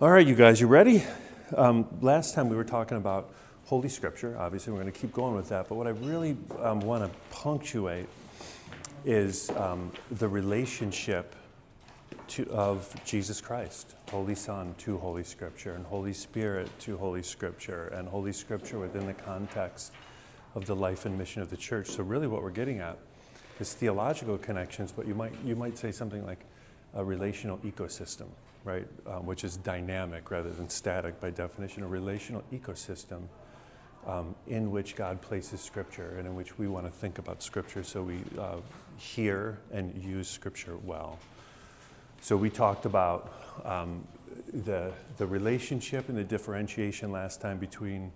All right, you guys, you ready? Um, last time we were talking about Holy Scripture. Obviously, we're going to keep going with that. But what I really um, want to punctuate is um, the relationship to, of Jesus Christ, Holy Son to Holy Scripture, and Holy Spirit to Holy Scripture, and Holy Scripture within the context of the life and mission of the church. So, really, what we're getting at is theological connections, but you might, you might say something like a relational ecosystem, right? Um, which is dynamic rather than static by definition, a relational ecosystem um, in which God places Scripture and in which we want to think about Scripture so we uh, hear and use Scripture well. So we talked about um, the, the relationship and the differentiation last time between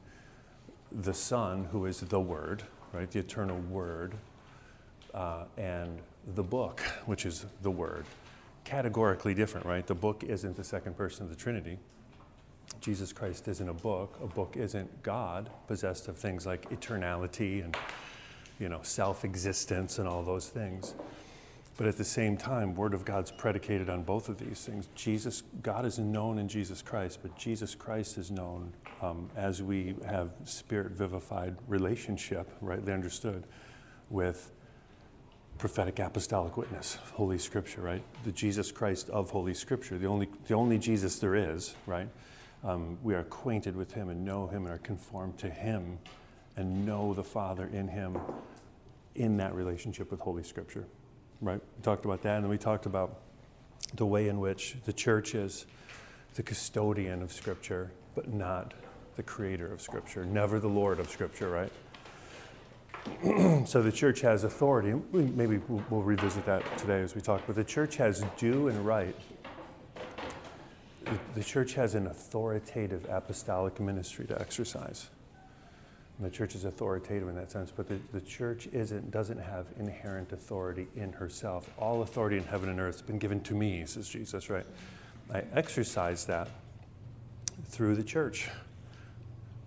the Son, who is the Word, right, the eternal Word, uh, and the book, which is the Word. Categorically different, right? The book isn't the second person of the Trinity. Jesus Christ isn't a book. A book isn't God, possessed of things like eternality and you know self-existence and all those things. But at the same time, Word of God's predicated on both of these things. Jesus, God is known in Jesus Christ, but Jesus Christ is known um, as we have spirit vivified relationship, rightly understood, with prophetic apostolic witness, Holy Scripture, right? The Jesus Christ of Holy Scripture, the only, the only Jesus there is, right? Um, we are acquainted with Him and know Him and are conformed to Him and know the Father in Him in that relationship with Holy Scripture, right? We talked about that, and we talked about the way in which the church is the custodian of Scripture, but not the creator of Scripture, never the Lord of Scripture, right? so the church has authority. Maybe we'll, revisit that today as we talk. But the church has due and right. The, the church has an authoritative apostolic ministry to exercise. And the church is authoritative in that sense, but the, the church isn't, doesn't have inherent authority in herself. All authority in heaven and earth has been given to me, says Jesus, right? I exercise that through the church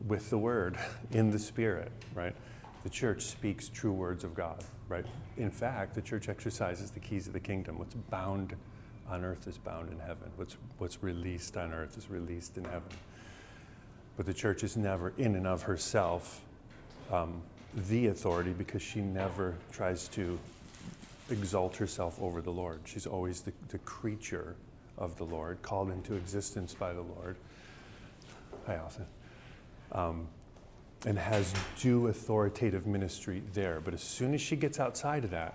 with the word in the spirit, right? The church speaks true words of God, right? In fact, the church exercises the keys of the kingdom. What's bound on earth is bound in heaven. What's, what's released on earth is released in heaven. But the church is never, in and of herself, um, the authority because she never tries to exalt herself over the Lord. She's always the, the creature of the Lord, called into existence by the Lord. Hi, Allison. Um, and has due authoritative ministry there. But as soon as she gets outside of that,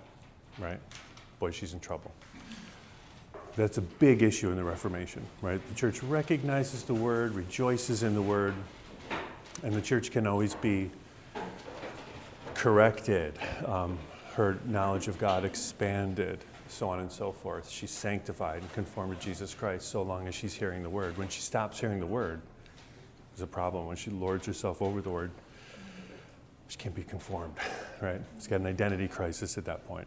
right, boy, she's in trouble. That's a big issue in the Reformation, right? The church recognizes the word, rejoices in the word, and the church can always be corrected, um, her knowledge of God expanded, so on and so forth. She's sanctified and conformed to Jesus Christ so long as she's hearing the word. When she stops hearing the word, there's a problem when she lords herself over the word. She can't be conformed, right? She's got an identity crisis at that point.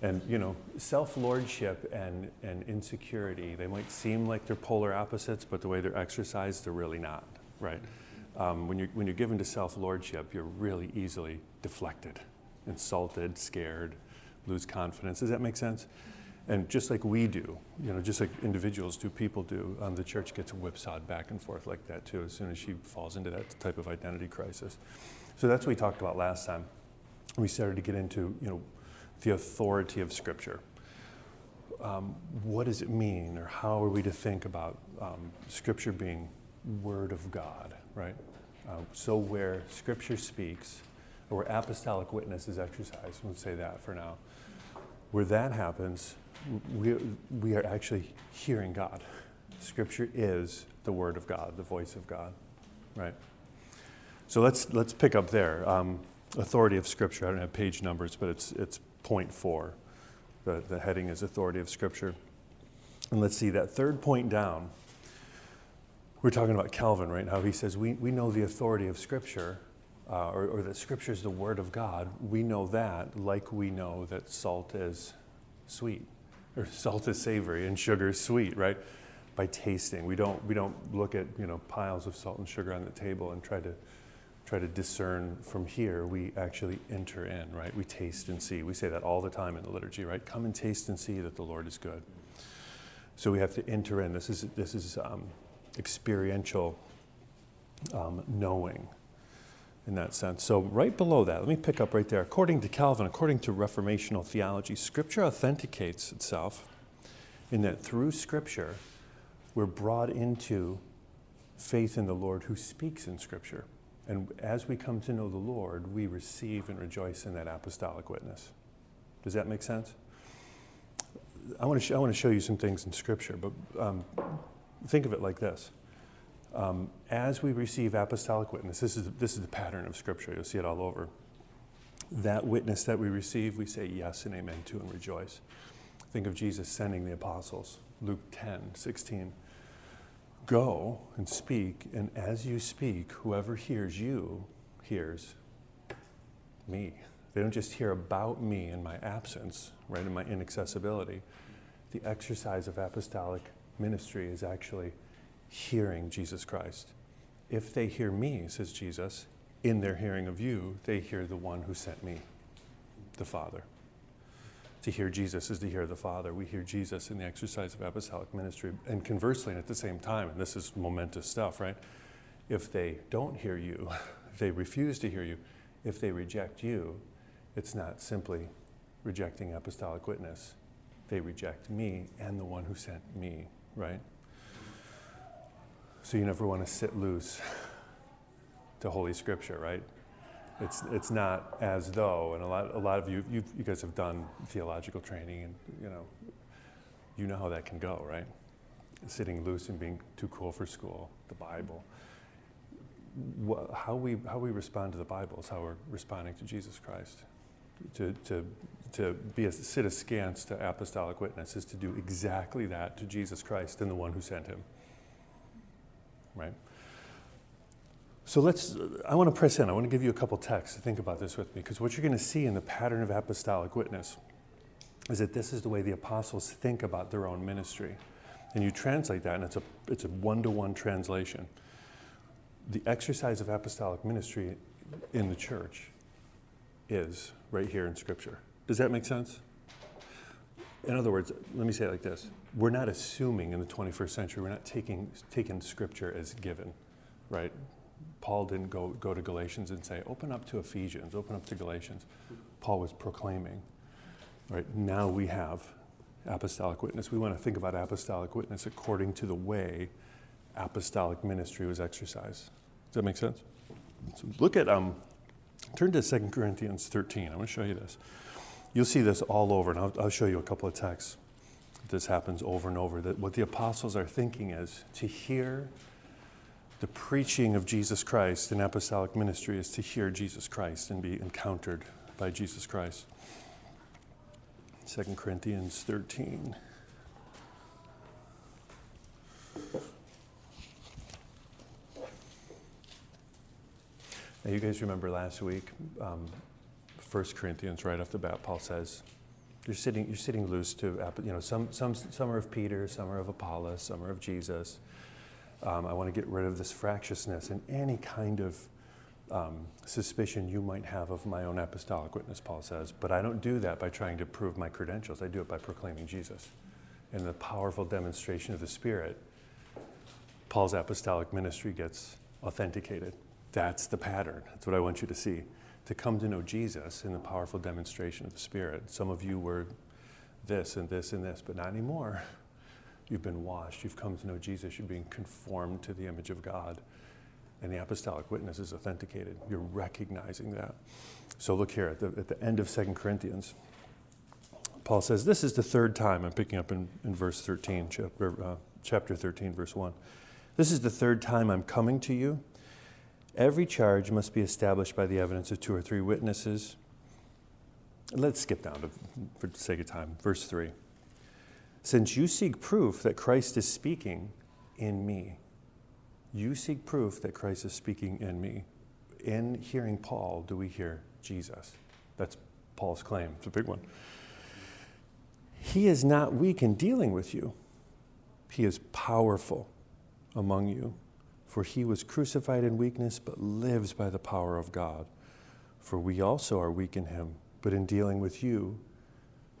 And, you know, self lordship and, and insecurity, they might seem like they're polar opposites, but the way they're exercised, they're really not, right? Um, when, you're, when you're given to self lordship, you're really easily deflected, insulted, scared, lose confidence. Does that make sense? And just like we do, you know, just like individuals do, people do, um, the church gets whipsawed back and forth like that too, as soon as she falls into that type of identity crisis. So that's what we talked about last time. We started to get into, you know, the authority of Scripture. Um, what does it mean, or how are we to think about um, Scripture being Word of God, right? Uh, so where Scripture speaks, or where apostolic witness is exercised, we'll say that for now. Where that happens, we, we are actually hearing God. Scripture is the Word of God, the voice of God, right? So let's, let's pick up there. Um, authority of Scripture. I don't have page numbers, but it's, it's point four. The, the heading is Authority of Scripture. And let's see, that third point down, we're talking about Calvin, right? How he says we, we know the authority of Scripture, uh, or, or that Scripture is the Word of God. We know that like we know that salt is sweet or salt is savory and sugar is sweet, right? By tasting. We don't, we don't look at you know, piles of salt and sugar on the table and try to, try to discern from here. We actually enter in, right? We taste and see. We say that all the time in the liturgy, right? Come and taste and see that the Lord is good. So we have to enter in. This is, this is um, experiential um, knowing in that sense. So, right below that, let me pick up right there. According to Calvin, according to Reformational theology, Scripture authenticates itself in that through Scripture, we're brought into faith in the Lord who speaks in Scripture. And as we come to know the Lord, we receive and rejoice in that apostolic witness. Does that make sense? I want to, sh- I want to show you some things in Scripture, but um, think of it like this. Um, as we receive apostolic witness, this is, this is the pattern of Scripture, you'll see it all over. That witness that we receive, we say yes and amen to and rejoice. Think of Jesus sending the apostles, Luke 10, 16. Go and speak, and as you speak, whoever hears you hears me. They don't just hear about me in my absence, right, in my inaccessibility. The exercise of apostolic ministry is actually hearing Jesus Christ. If they hear me, says Jesus, in their hearing of you, they hear the one who sent me, the Father. To hear Jesus is to hear the Father. We hear Jesus in the exercise of apostolic ministry. And conversely, and at the same time, and this is momentous stuff, right? If they don't hear you, if they refuse to hear you, if they reject you, it's not simply rejecting apostolic witness. They reject me and the one who sent me, right? So you never want to sit loose to Holy Scripture, right? It's, it's not as though, and a lot, a lot of you, you guys have done theological training, and you know, you know how that can go, right? Sitting loose and being too cool for school, the Bible. How we, how we respond to the Bible is how we're responding to Jesus Christ. To, to, to be a, sit askance to apostolic witness is to do exactly that to Jesus Christ and the one who sent him right? So let's, I want to press in. I want to give you a couple texts to think about this with me, because what you're going to see in the pattern of apostolic witness is that this is the way the apostles think about their own ministry. And you translate that, and it's a, it's a one to one translation. The exercise of apostolic ministry in the church is right here in Scripture. Does that make sense? In other words, let me say it like this we're not assuming in the 21st century, we're not taking, taking scripture as given, right? Paul didn't go, go to Galatians and say, open up to Ephesians, open up to Galatians. Paul was proclaiming, right? Now we have apostolic witness. We want to think about apostolic witness according to the way apostolic ministry was exercised. Does that make sense? So look at, um, turn to 2 Corinthians 13. I'm going to show you this. You'll see this all over, and I'll, I'll show you a couple of texts this happens over and over, that what the apostles are thinking is to hear the preaching of Jesus Christ in apostolic ministry is to hear Jesus Christ and be encountered by Jesus Christ. 2 Corinthians 13. Now, you guys remember last week, um, 1 Corinthians, right off the bat, Paul says, you're sitting, you're sitting loose to, you know, some, some, some are of Peter, some are of Apollos, some are of Jesus. Um, I want to get rid of this fractiousness and any kind of um, suspicion you might have of my own apostolic witness, Paul says. But I don't do that by trying to prove my credentials. I do it by proclaiming Jesus. And the powerful demonstration of the Spirit, Paul's apostolic ministry gets authenticated. That's the pattern. That's what I want you to see to come to know Jesus in the powerful demonstration of the Spirit. Some of you were this and this and this, but not anymore. You've been washed. You've come to know Jesus. You're being conformed to the image of God. And the apostolic witness is authenticated. You're recognizing that. So look here at the, at the end of 2 Corinthians. Paul says, This is the third time, I'm picking up in, in verse 13, chapter, uh, chapter 13, verse 1. This is the third time I'm coming to you. Every charge must be established by the evidence of two or three witnesses. Let's skip down to, for the sake of time, verse 3. Since you seek proof that Christ is speaking in me, you seek proof that Christ is speaking in me. In hearing Paul, do we hear Jesus? That's Paul's claim. It's a big one. He is not weak in dealing with you, he is powerful among you. For he was crucified in weakness, but lives by the power of God. For we also are weak in him, but in dealing with you,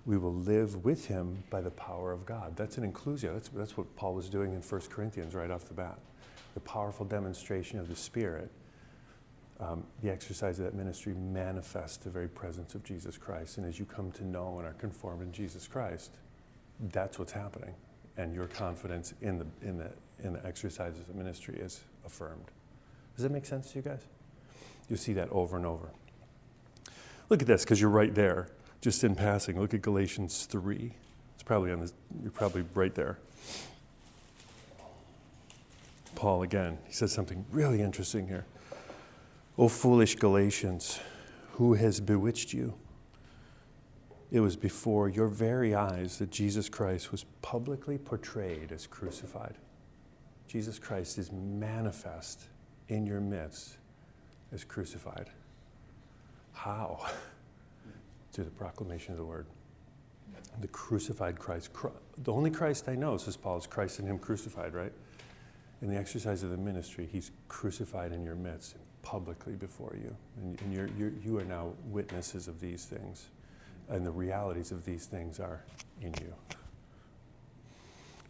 we will live with him by the power of God. That's an inclusio. That's, that's what Paul was doing in 1 Corinthians right off the bat. The powerful demonstration of the Spirit, um, the exercise of that ministry manifests the very presence of Jesus Christ. And as you come to know and are conformed in Jesus Christ, that's what's happening. And your confidence in the, in the, in the exercises of ministry is affirmed. Does that make sense to you guys? You see that over and over. Look at this, because you're right there just in passing, look at Galatians 3. It's probably on this, you're probably right there. Paul again, he says something really interesting here. O foolish Galatians, who has bewitched you? It was before your very eyes that Jesus Christ was publicly portrayed as crucified. Jesus Christ is manifest in your midst as crucified. How? through the proclamation of the word. The crucified Christ. The only Christ I know, says Paul, is Christ and Him crucified, right? In the exercise of the ministry, He's crucified in your midst publicly before you. And, and you're, you're, you are now witnesses of these things. And the realities of these things are in you.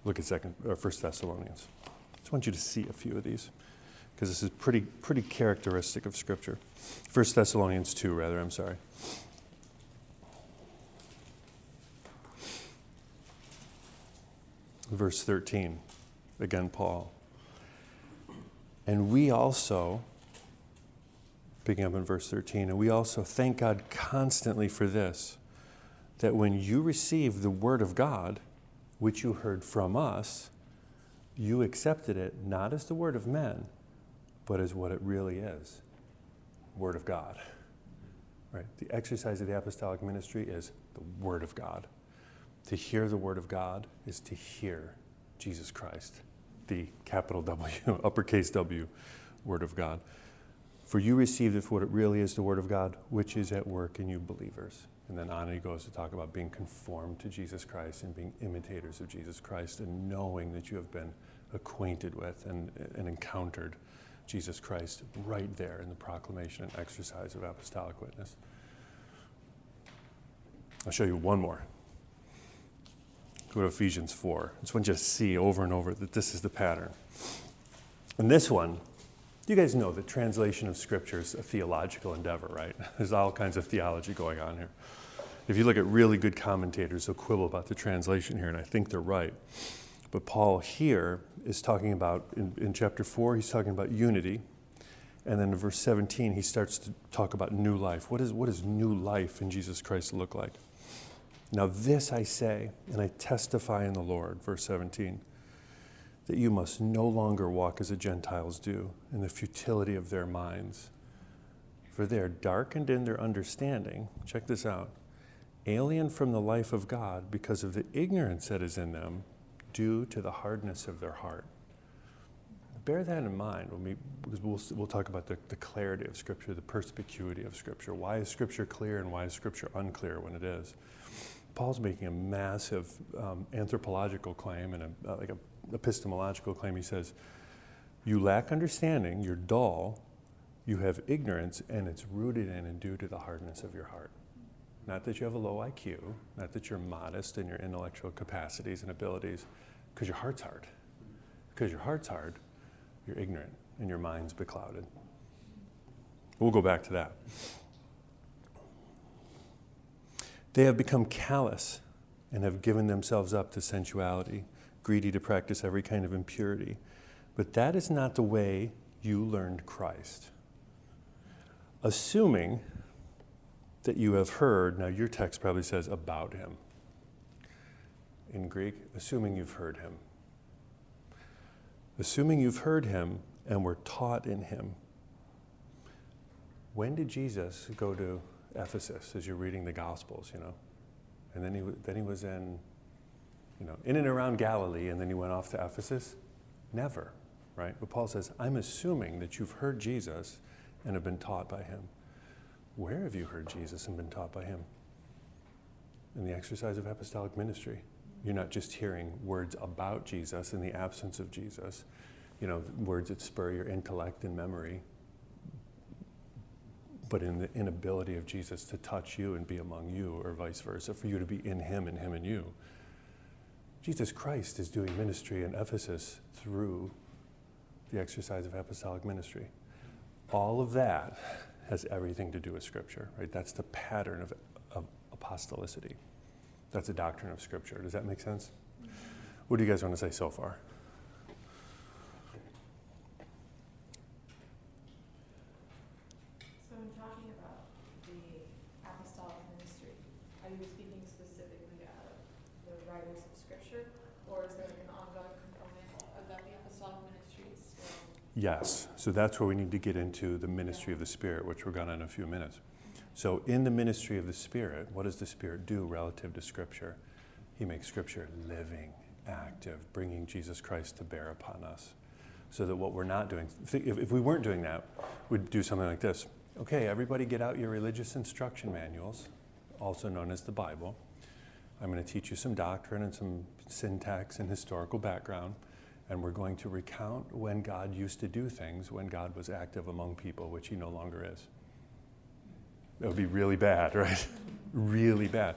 Look at second, or First Thessalonians. Just want you to see a few of these because this is pretty, pretty characteristic of Scripture. First Thessalonians 2, rather, I'm sorry. Verse 13, again, Paul. And we also, picking up in verse 13, and we also thank God constantly for this that when you received the word of God, which you heard from us, you accepted it not as the word of men, but as what it really is word of God. Right? The exercise of the apostolic ministry is the word of God. To hear the Word of God is to hear Jesus Christ, the capital W, uppercase W Word of God. For you received it for what it really is the Word of God, which is at work in you believers. And then on he goes to talk about being conformed to Jesus Christ and being imitators of Jesus Christ and knowing that you have been acquainted with and, and encountered Jesus Christ right there in the proclamation and exercise of apostolic witness. I'll show you one more. Go to Ephesians 4. I just see over and over that this is the pattern. And this one, you guys know that translation of Scripture is a theological endeavor, right? There's all kinds of theology going on here. If you look at really good commentators, they'll quibble about the translation here, and I think they're right. But Paul here is talking about, in, in chapter 4, he's talking about unity. And then in verse 17, he starts to talk about new life. What, is, what does new life in Jesus Christ look like? Now, this I say, and I testify in the Lord, verse 17, that you must no longer walk as the Gentiles do in the futility of their minds. For they are darkened in their understanding. Check this out alien from the life of God because of the ignorance that is in them due to the hardness of their heart. Bear that in mind when we, because we'll, we'll talk about the, the clarity of Scripture, the perspicuity of Scripture. Why is Scripture clear and why is Scripture unclear when it is? Paul's making a massive um, anthropological claim and a, uh, like an epistemological claim. He says, You lack understanding, you're dull, you have ignorance, and it's rooted in and due to the hardness of your heart. Not that you have a low IQ, not that you're modest in your intellectual capacities and abilities, because your heart's hard. Because your heart's hard, you're ignorant and your mind's beclouded. We'll go back to that. They have become callous and have given themselves up to sensuality, greedy to practice every kind of impurity. But that is not the way you learned Christ. Assuming that you have heard, now your text probably says about him. In Greek, assuming you've heard him. Assuming you've heard him and were taught in him. When did Jesus go to Ephesus as you're reading the Gospels, you know. And then he, then he was in, you know, in and around Galilee, and then he went off to Ephesus. Never, right? But Paul says, I'm assuming that you've heard Jesus and have been taught by him. Where have you heard Jesus and been taught by him? In the exercise of apostolic ministry. You're not just hearing words about Jesus in the absence of Jesus, you know, words that spur your intellect and memory, but in the inability of Jesus to touch you and be among you, or vice versa, for you to be in Him and Him in you. Jesus Christ is doing ministry in Ephesus through the exercise of apostolic ministry. All of that has everything to do with Scripture, right? That's the pattern of, of apostolicity. That's a doctrine of Scripture. Does that make sense? What do you guys want to say so far? So in talking about the apostolic ministry, are you speaking specifically out of the writers of scripture? Or is there an ongoing component of that the apostolic ministry is still? Yes. So that's where we need to get into the ministry of the Spirit, which we're going to in a few minutes. So, in the ministry of the Spirit, what does the Spirit do relative to Scripture? He makes Scripture living, active, bringing Jesus Christ to bear upon us. So that what we're not doing, if, we weren't doing that, we'd do something like this. Okay, everybody get out your religious instruction manuals, also known as the Bible. I'm going to teach you some doctrine and some syntax and historical background, and we're going to recount when God used to do things when God was active among people, which he no longer is. That would be really bad, right? really bad.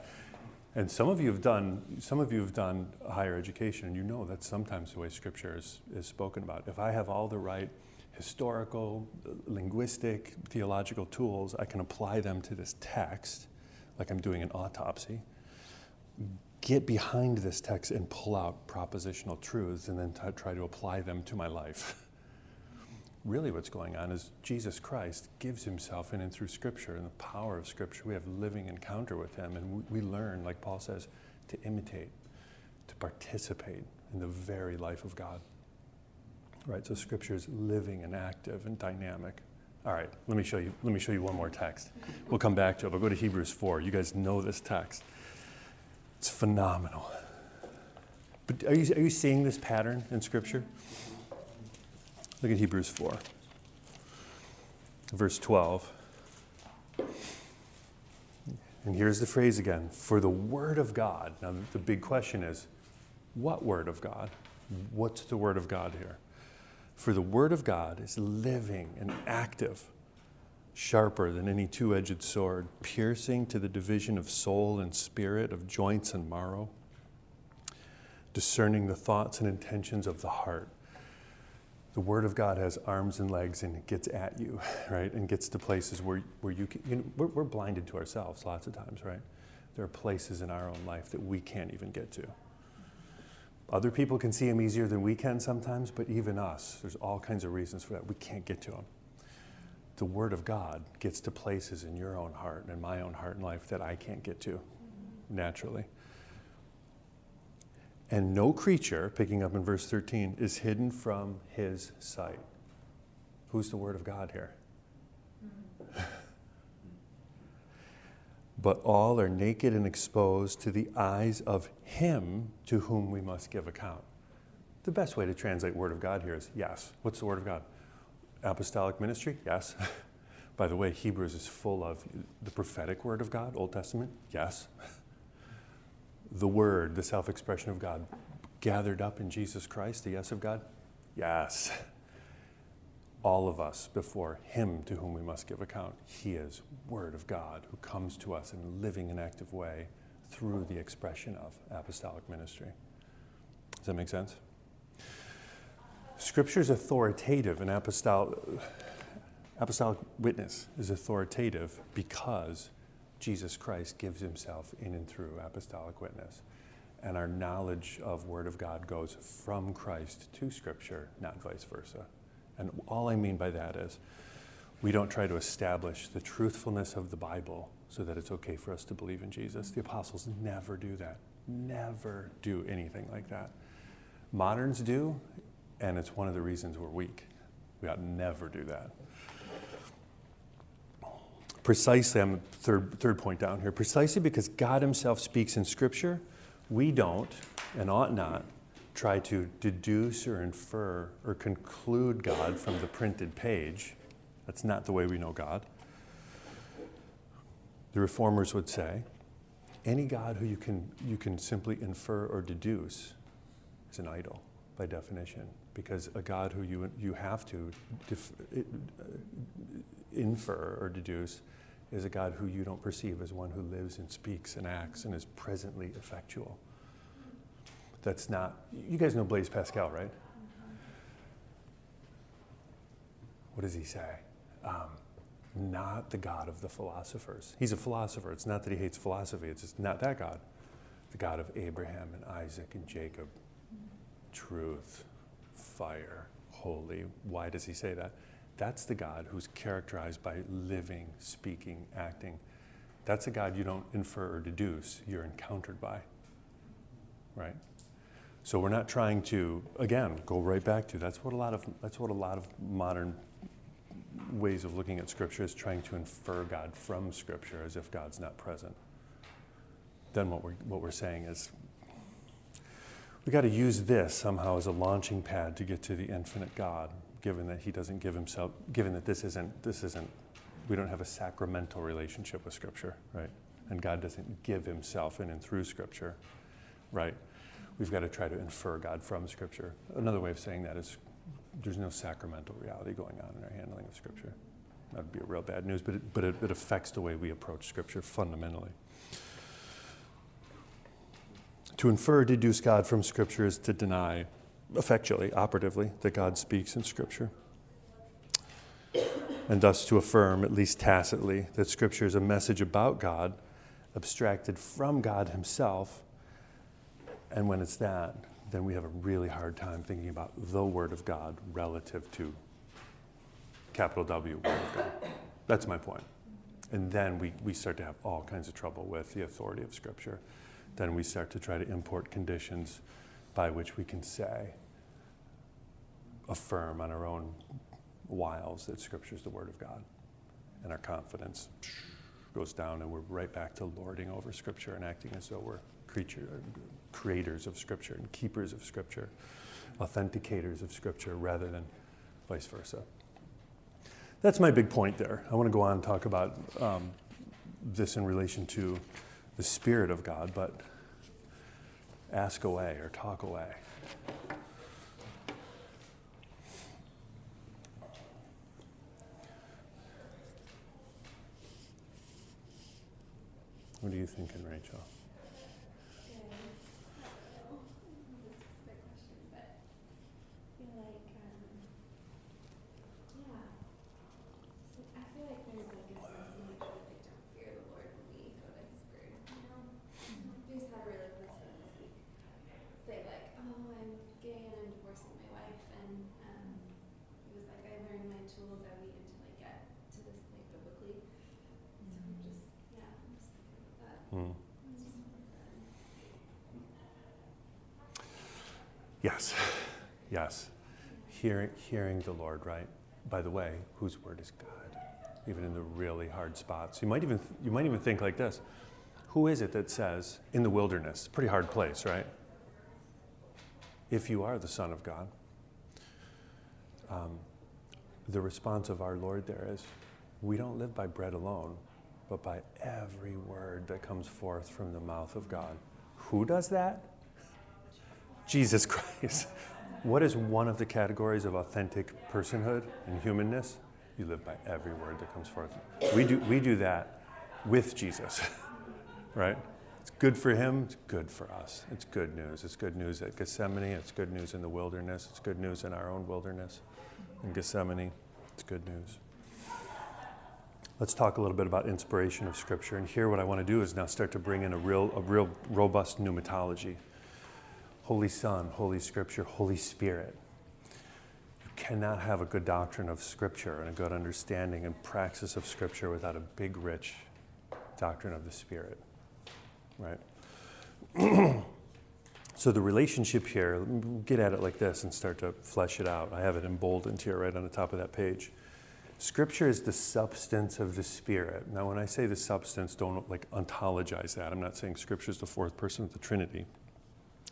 And some of you have done some of you have done higher education, and you know that's sometimes the way Scripture is, is spoken about. If I have all the right historical, linguistic, theological tools, I can apply them to this text, like I'm doing an autopsy. Get behind this text and pull out propositional truths, and then t- try to apply them to my life. really what's going on is Jesus Christ gives himself in and through Scripture and the power of Scripture. We have living encounter with him, and we, we learn, like Paul says, to imitate, to participate in the very life of God. Right? So Scripture is living and active and dynamic. All right, let me show you. Let me show you one more text. We'll come back to it. But go to Hebrews 4. You guys know this text. It's phenomenal. But are you, are you seeing this pattern in Scripture? Look at Hebrews 4, verse 12. And here's the phrase again for the Word of God. Now, the big question is what Word of God? What's the Word of God here? For the Word of God is living and active, sharper than any two edged sword, piercing to the division of soul and spirit, of joints and marrow, discerning the thoughts and intentions of the heart the Word of God has arms and legs and it gets at you, right? And gets to places where, where you can, you know, we're, we're blinded to ourselves lots of times, right? There are places in our own life that we can't even get to. Other people can see them easier than we can sometimes, but even us, there's all kinds of reasons for that. We can't get to them. The Word of God gets to places in your own heart and in my own heart and life that I can't get to naturally. And no creature, picking up in verse 13, is hidden from his sight. Who's the word of God here? but all are naked and exposed to the eyes of him to whom we must give account. The best way to translate word of God here is yes. What's the word of God? Apostolic ministry? Yes. By the way, Hebrews is full of the prophetic word of God, Old Testament? Yes. the Word, the self expression of God, gathered up in Jesus Christ, the yes of God? Yes. All of us before Him to whom we must give account. He is Word of God who comes to us in a living and active way through the expression of apostolic ministry. Does that make sense? Scripture is authoritative, and apostolic, apostolic witness is authoritative because Jesus Christ gives himself in and through apostolic witness. And our knowledge of Word of God goes from Christ to Scripture, not vice versa. And all I mean by that is we don't try to establish the truthfulness of the Bible so that it's okay for us to believe in Jesus. The apostles never do that, never do anything like that. Moderns do, and it's one of the reasons we're weak. We ought never do that precisely, I'm third, third point down here, precisely because God Himself speaks in Scripture, we don't and ought not try to deduce or infer or conclude God from the printed page. That's not the way we know God. The reformers would say any God who you can, you can simply infer or deduce is an idol by definition because a God who you, you have to def, infer or deduce is a God who you don't perceive as one who lives and speaks and acts and is presently effectual. That's not, you guys know Blaise Pascal, right? What does he say? Um, not the God of the philosophers. He's a philosopher. It's not that he hates philosophy, it's just not that God. The God of Abraham and Isaac and Jacob. Truth, fire, holy. Why does he say that? That's the God who's characterized by living, speaking, acting. That's a God you don't infer or deduce, you're encountered by. Right? So we're not trying to, again, go right back to that's what a lot of that's what a lot of modern ways of looking at Scripture is trying to infer God from Scripture as if God's not present. Then what we're what we're saying is we got to use this somehow as a launching pad to get to the infinite God given that he doesn't give himself, given that this isn't, this isn't, we don't have a sacramental relationship with Scripture, right? And God doesn't give himself in and through Scripture, right? We've got to try to infer God from Scripture. Another way of saying that is there's no sacramental reality going on in our handling of Scripture. That would be a real bad news, but it, but it, it affects the way we approach Scripture fundamentally. To infer deduce God from Scripture is to deny effectually, operatively, that God speaks in Scripture. And thus to affirm, at least tacitly, that Scripture is a message about God, abstracted from God Himself. And when it's that, then we have a really hard time thinking about the Word of God relative to capital W, Word of God. That's my point. And then we, we start to have all kinds of trouble with the authority of Scripture. Then we start to try to import conditions by which we can say, affirm on our own wiles that Scripture is the Word of God. And our confidence goes down, and we're right back to lording over Scripture and acting as though we're creature, creators of Scripture and keepers of Scripture, authenticators of Scripture, rather than vice versa. That's my big point there. I want to go on and talk about um, this in relation to the Spirit of God, but ask away or talk away. What are you thinking, Rachel? Yes, yes. Hearing, hearing the Lord, right? By the way, whose word is God? Even in the really hard spots. You might even, you might even think like this Who is it that says, in the wilderness, pretty hard place, right? If you are the Son of God, um, the response of our Lord there is, We don't live by bread alone, but by every word that comes forth from the mouth of God. Who does that? Jesus Christ. What is one of the categories of authentic personhood and humanness? You live by every word that comes forth. We do, we do that with Jesus, right? It's good for him, it's good for us. It's good news. It's good news at Gethsemane, it's good news in the wilderness, it's good news in our own wilderness. In Gethsemane, it's good news. Let's talk a little bit about inspiration of Scripture. And here, what I want to do is now start to bring in a real, a real robust pneumatology. Holy Son, Holy Scripture, Holy Spirit. You cannot have a good doctrine of Scripture and a good understanding and praxis of Scripture without a big, rich doctrine of the Spirit. Right? so the relationship here, get at it like this and start to flesh it out. I have it emboldened here right on the top of that page. Scripture is the substance of the Spirit. Now, when I say the substance, don't like ontologize that. I'm not saying Scripture is the fourth person of the Trinity.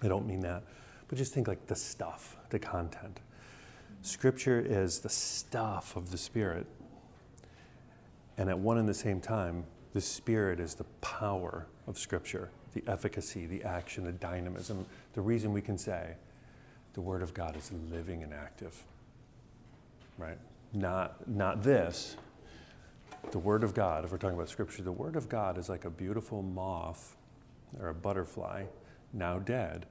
I don't mean that, but just think like the stuff, the content. Scripture is the stuff of the Spirit. And at one and the same time, the Spirit is the power of Scripture, the efficacy, the action, the dynamism, the reason we can say, the Word of God is living and active, right? Not, not this. The Word of God, if we're talking about Scripture, the Word of God is like a beautiful moth or a butterfly, now dead,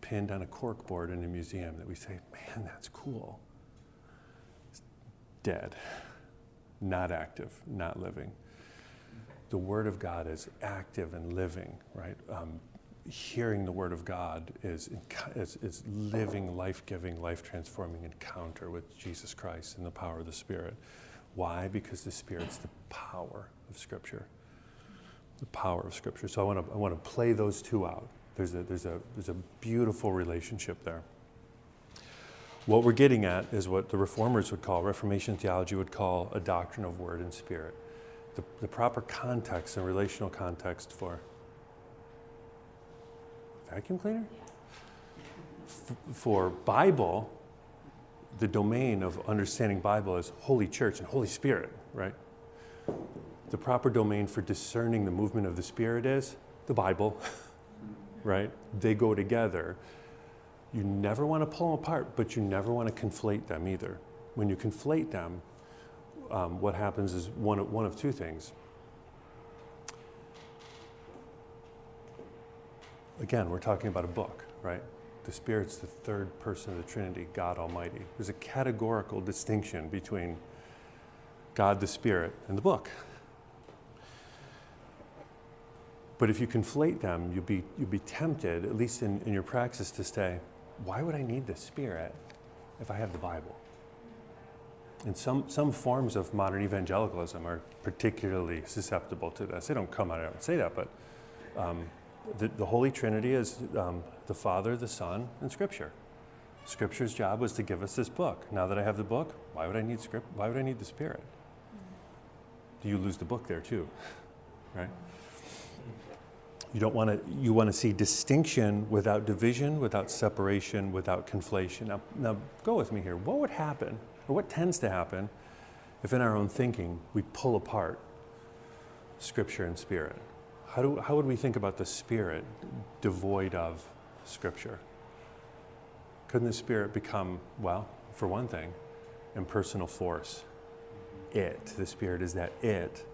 pinned on a corkboard in a museum that we say, man, that's cool. It's dead, not active, not living. The Word of God is active and living, right? Um, hearing the Word of God is, is, is living, life giving, life transforming encounter with Jesus Christ and the power of the Spirit. Why? Because the Spirit's the power of Scripture. The power of Scripture. So I want to I want to play those two out. There's a, there's, a, there's a beautiful relationship there. What we're getting at is what the reformers would call, Reformation theology would call a doctrine of word and spirit. The, the proper context and relational context for vacuum cleaner? F- for Bible, the domain of understanding Bible is Holy Church and Holy Spirit, right? The proper domain for discerning the movement of the Spirit is the Bible. right? They go together. You never want to pull them apart, but you never want to conflate them either. When you conflate them, um, what happens is one of, one of two things. Again, we're talking about a book, right? The Spirit's the third person of the Trinity, God Almighty. There's a categorical distinction between God the Spirit and the book. But if you conflate them, you'll be, you'll be tempted, at least in, in your praxis, to say, why would I need the Spirit if I have the Bible? And some, some forms of modern evangelicalism are particularly susceptible to this. They don't come out and say that, but um, the, the, Holy Trinity is um, the Father, the Son, and Scripture. Scripture's job was to give us this book. Now that I have the book, why would I need script? Why would I need the Spirit? Do you lose the book there too? Right? You don't want to, you want to see distinction without division, without separation, without conflation. Now, now, go with me here. What would happen, or what tends to happen, if in our own thinking we pull apart Scripture and Spirit? How, do, how would we think about the Spirit devoid of Scripture? Couldn't the Spirit become, well, for one thing, impersonal force? It. The Spirit is that it.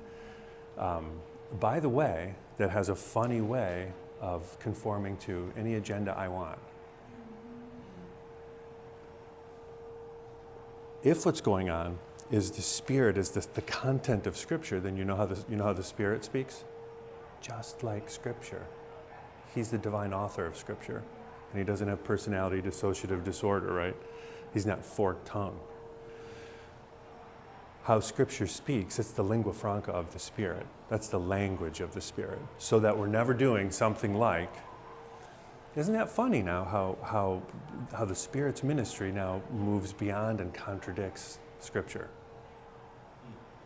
Um, by the way, that has a funny way of conforming to any agenda I want. If what's going on is the Spirit, is the, the content of Scripture, then you know, how the, you know how the Spirit speaks? Just like Scripture. He's the divine author of Scripture. And he doesn't have personality dissociative disorder, right? He's not forked tongue how Scripture speaks, it's the lingua franca of the Spirit. That's the language of the Spirit. So that we're never doing something like, isn't that funny now how, how, how the Spirit's ministry now moves beyond and contradicts Scripture?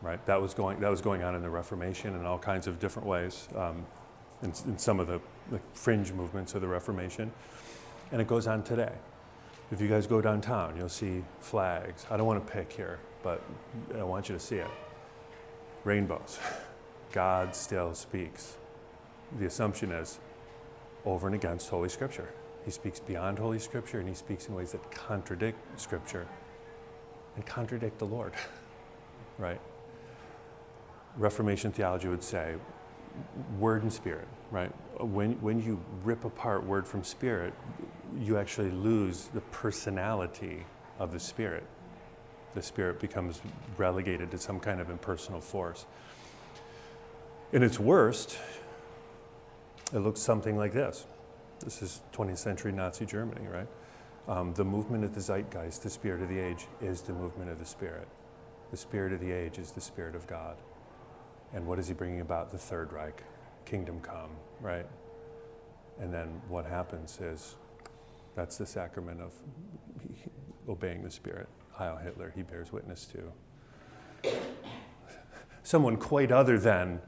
Right? That was going, that was going on in the Reformation in all kinds of different ways, um, in, in some of the, the fringe movements of the Reformation. And it goes on today. If you guys go downtown, you'll see flags. I don't want to pick here but I want you to see it. Rainbows. God still speaks. The assumption is over and against Holy Scripture. He speaks beyond Holy Scripture and he speaks in ways that contradict Scripture and contradict the Lord, right? Reformation theology would say word and spirit, right? When, when you rip apart word from spirit, you actually lose the personality of the spirit the spirit becomes relegated to some kind of impersonal force. In its worst, it looks something like this. This is 20th century Nazi Germany, right? Um, the movement of the zeitgeist, the spirit of the age, is the movement of the spirit. The spirit of the age is the spirit of God. And what is he bringing about? The Third Reich, kingdom come, right? And then what happens is that's the sacrament of obeying the Spirit. Heil Hitler, he bears witness to. Someone quite other than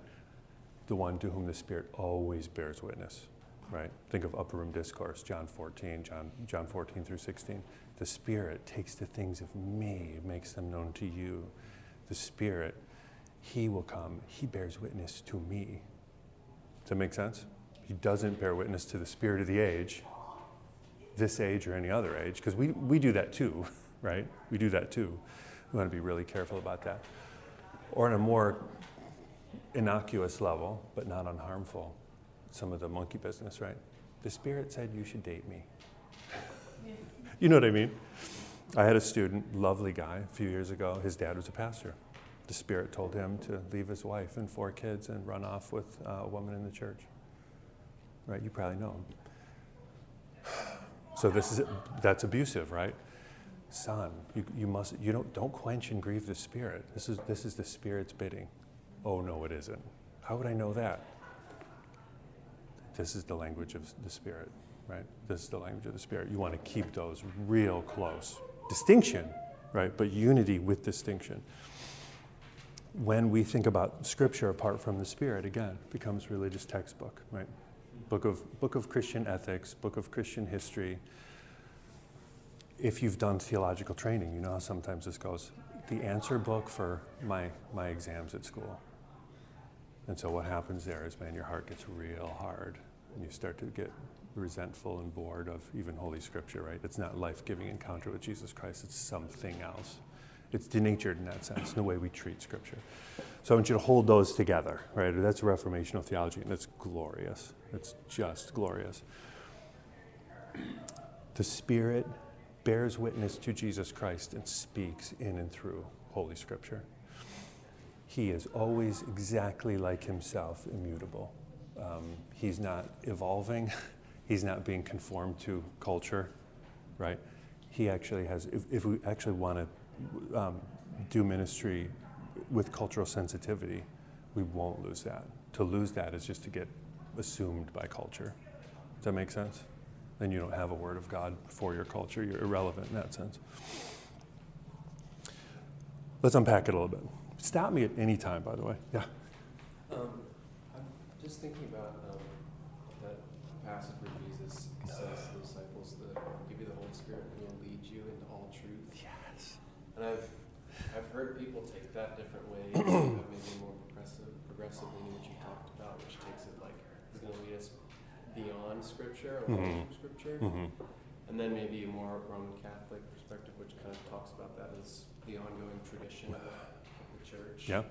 the one to whom the Spirit always bears witness, right? Think of Upper Room Discourse, John 14, John, John 14 through 16. The Spirit takes the things of me, makes them known to you. The Spirit, He will come, He bears witness to me. Does that make sense? He doesn't bear witness to the Spirit of the age. this age or any other age, because we, we do that too, right? We do that too. We want to be really careful about that. Or on a more innocuous level, but not unharmful, some of the monkey business, right? The Spirit said you should date me. you know what I mean? I had a student, lovely guy, a few years ago. His dad was a pastor. The Spirit told him to leave his wife and four kids and run off with uh, a woman in the church. Right? You probably know him. So this is that's abusive, right? Son, you, you must you don't don't quench and grieve the Spirit. This is this is the Spirit's bidding. Oh no, it isn't. How would I know that? This is the language of the Spirit, right? This is the language of the Spirit. You want to keep those real close. Distinction, right? But unity with distinction. When we think about Scripture apart from the Spirit, again, becomes religious textbook, right? Book of, book of Christian ethics, book of Christian history. If you've done theological training, you know how sometimes this goes. The answer book for my, my exams at school. And so what happens there is, man, your heart gets real hard and you start to get resentful and bored of even Holy Scripture, right? It's not life giving encounter with Jesus Christ, it's something else. It's denatured in that sense, in the way we treat Scripture. So I want you to hold those together, right? That's reformational theology, and it's glorious. It's just glorious. The Spirit bears witness to Jesus Christ and speaks in and through Holy Scripture. He is always exactly like Himself, immutable. Um, he's not evolving. he's not being conformed to culture, right? He actually has, if, if we actually want to um, do ministry with cultural sensitivity, we won't lose that. To lose that is just to get assumed by culture. Does that make sense? Then you don't have a word of God for your culture. You're irrelevant in that sense. Let's unpack it a little bit. Stop me at any time, by the way. Yeah. Um, I'm just thinking about um, that passage where Jesus says to the disciples that I'll give you the Holy Spirit and He'll lead you into all truth. Yes. And I've I've heard people take that different ways, maybe more progressive, progressive than what you talked about, which takes it like it's going to lead us beyond Scripture or Mhm. From Scripture, Mm-hmm. and then maybe a more Roman Catholic perspective, which kind of talks about that as the ongoing tradition of the church. Yeah.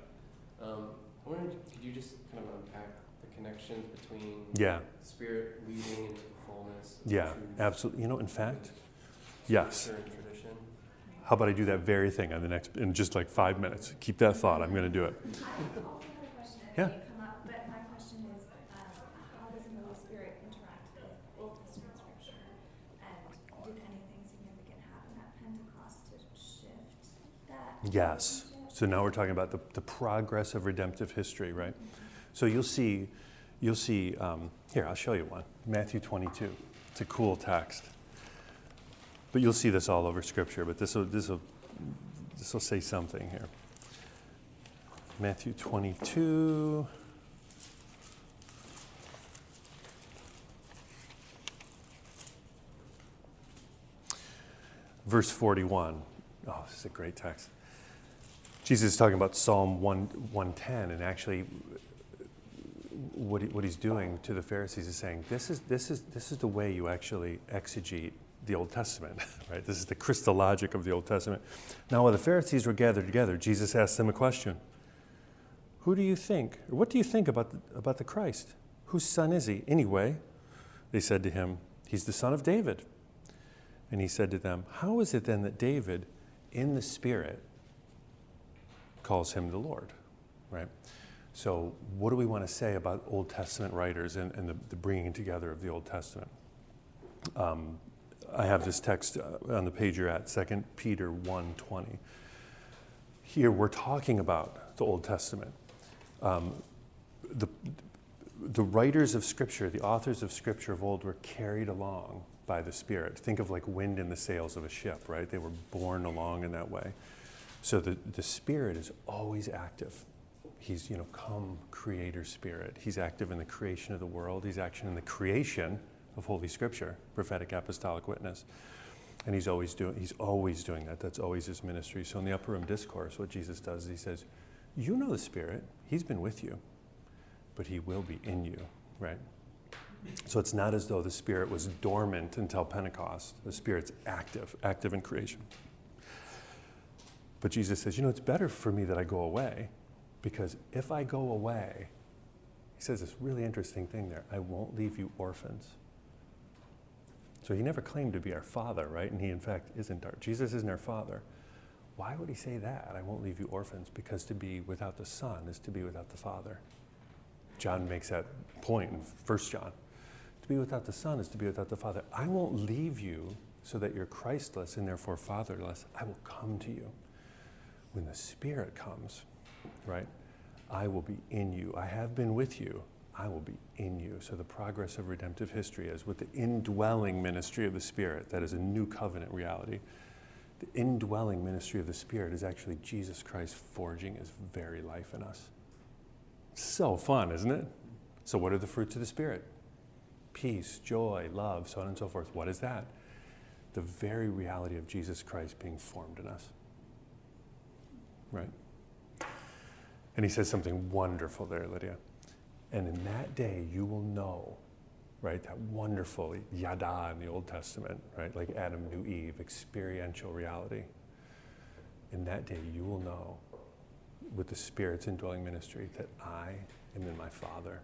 Um, I wonder, could you just kind of unpack the connections between Yeah. spirit leading into the fullness? Of Yeah. truth Absolutely. You know, in fact, yes. Tradition. How about I do that very thing on the next in just like five minutes? Keep that thought. I'm going to do it. I also had a question, Yeah. it may come up, but my question is, um, how does the Holy Spirit interact with Old Testament scripture? And did anything significant happen at Pentecost to shift that? Yes. So now we're talking about the, the progress of redemptive history, right? So you'll see, you'll see. Um, here, I'll show you one. Matthew 22. It's a cool text. But you'll see this all over Scripture. But this will this will this will say something here. Matthew 22. Verse 41. Oh, this is a great text. Jesus is talking about Psalm 1, 110, and actually, what, he, what he's doing to the Pharisees is saying, this is, this, is, this is the way you actually exegete the Old Testament, right? This is the Christologic of the Old Testament. Now, while the Pharisees were gathered together, Jesus asked them a question Who do you think, or what do you think about the, about the Christ? Whose son is he, anyway? They said to him, He's the son of David. And he said to them, How is it then that David, in the Spirit, calls him the Lord? Right? So, what do we want to say about Old Testament writers and, and the, the bringing together of the Old Testament? Um, I have this text uh, on the page you're at, 2 Peter 1.20. Here we're talking about the Old Testament. Um, the, the writers of Scripture, the authors of Scripture of old, were carried along by the Spirit. Think of like wind in the sails of a ship, right? They were borne along in that way. So the, the Spirit is always active. He's, you know, come creator spirit. He's active in the creation of the world. He's active in the creation of Holy Scripture, prophetic apostolic witness. And he's always doing he's always doing that. That's always his ministry. So in the upper room discourse, what Jesus does is he says, You know the Spirit, he's been with you, but he will be in you, right? So it's not as though the Spirit was dormant until Pentecost. The Spirit's active, active in creation. But Jesus says, you know, it's better for me that I go away because if I go away, he says this really interesting thing there I won't leave you orphans. So he never claimed to be our father, right? And he, in fact, isn't our, Jesus isn't our father. Why would he say that? I won't leave you orphans because to be without the Son is to be without the Father. John makes that point in 1 John. To be without the Son is to be without the Father. I won't leave you so that you're Christless and therefore fatherless. I will come to you. When the Spirit comes, right, I will be in you. I have been with you. I will be in you. So the progress of redemptive history is with the indwelling ministry of the Spirit. That is a new covenant reality. The indwelling ministry of the Spirit is actually Jesus Christ forging his very life in us. So fun, isn't it? So, what are the fruits of the Spirit? Peace, joy, love, so on and so forth. What is that? The very reality of Jesus Christ being formed in us. Right? And he says something wonderful there, Lydia. And in that day, you will know, right, that wonderful yada in the Old Testament, right, like Adam knew Eve, experiential reality. In that day, you will know with the Spirit's indwelling ministry that I am in my Father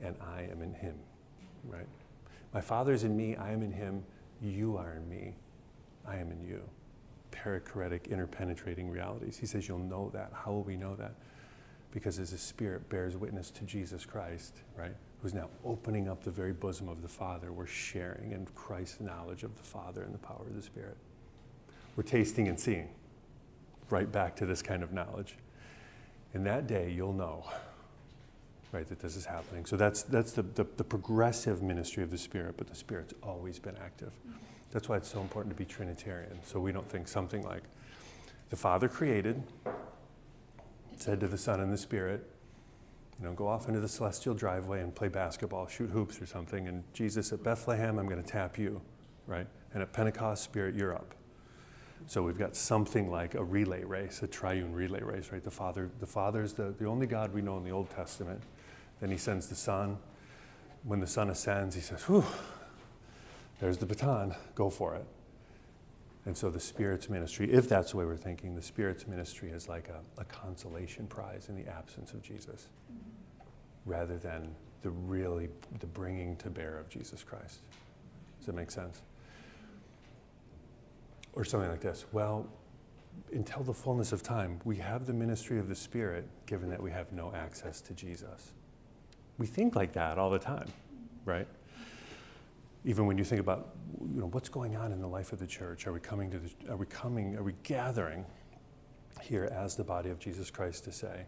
and I am in Him, right? My Father is in me, I am in Him, you are in me, I am in you. Perichoretic, interpenetrating realities. He says, You'll know that. How will we know that? Because as the Spirit bears witness to Jesus Christ, right, who's now opening up the very bosom of the Father, we're sharing in Christ's knowledge of the Father and the power of the Spirit. We're tasting and seeing right back to this kind of knowledge. In that day, you'll know, right, that this is happening. So that's, that's the, the, the progressive ministry of the Spirit, but the Spirit's always been active. That's why it's so important to be Trinitarian. So we don't think something like the Father created, said to the Son and the Spirit, you know, go off into the celestial driveway and play basketball, shoot hoops or something. And Jesus at Bethlehem, I'm going to tap you, right? And at Pentecost, Spirit, you're up. So we've got something like a relay race, a triune relay race, right? The Father, the Father is the, the only God we know in the Old Testament. Then he sends the Son. When the Son ascends, he says, Whew, there's the baton, go for it. And so the Spirit's ministry, if that's the way we're thinking, the Spirit's ministry is like a, a consolation prize in the absence of Jesus, mm-hmm. rather than the really the bringing to bear of Jesus Christ. Does that make sense? Or something like this. Well, until the fullness of time, we have the ministry of the Spirit, given that we have no access to Jesus. We think like that all the time, right? Even when you think about, you know, what's going on in the life of the church? Are we coming to the, are we coming, are we gathering here as the body of Jesus Christ to say,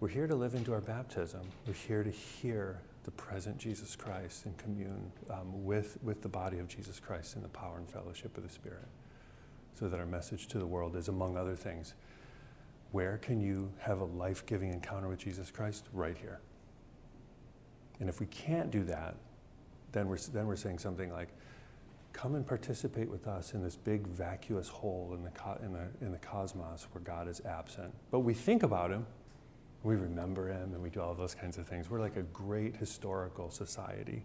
we're here to live into our baptism. We're here to hear the present Jesus Christ and commune um, with, with the body of Jesus Christ in the power and fellowship of the Spirit. So that our message to the world is, among other things, where can you have a life giving encounter with Jesus Christ? Right here. And if we can't do that, then we're, then we're saying something like, come and participate with us in this big vacuous hole in the, co- in, the, in the cosmos where God is absent. But we think about him, we remember him, and we do all those kinds of things. We're like a great historical society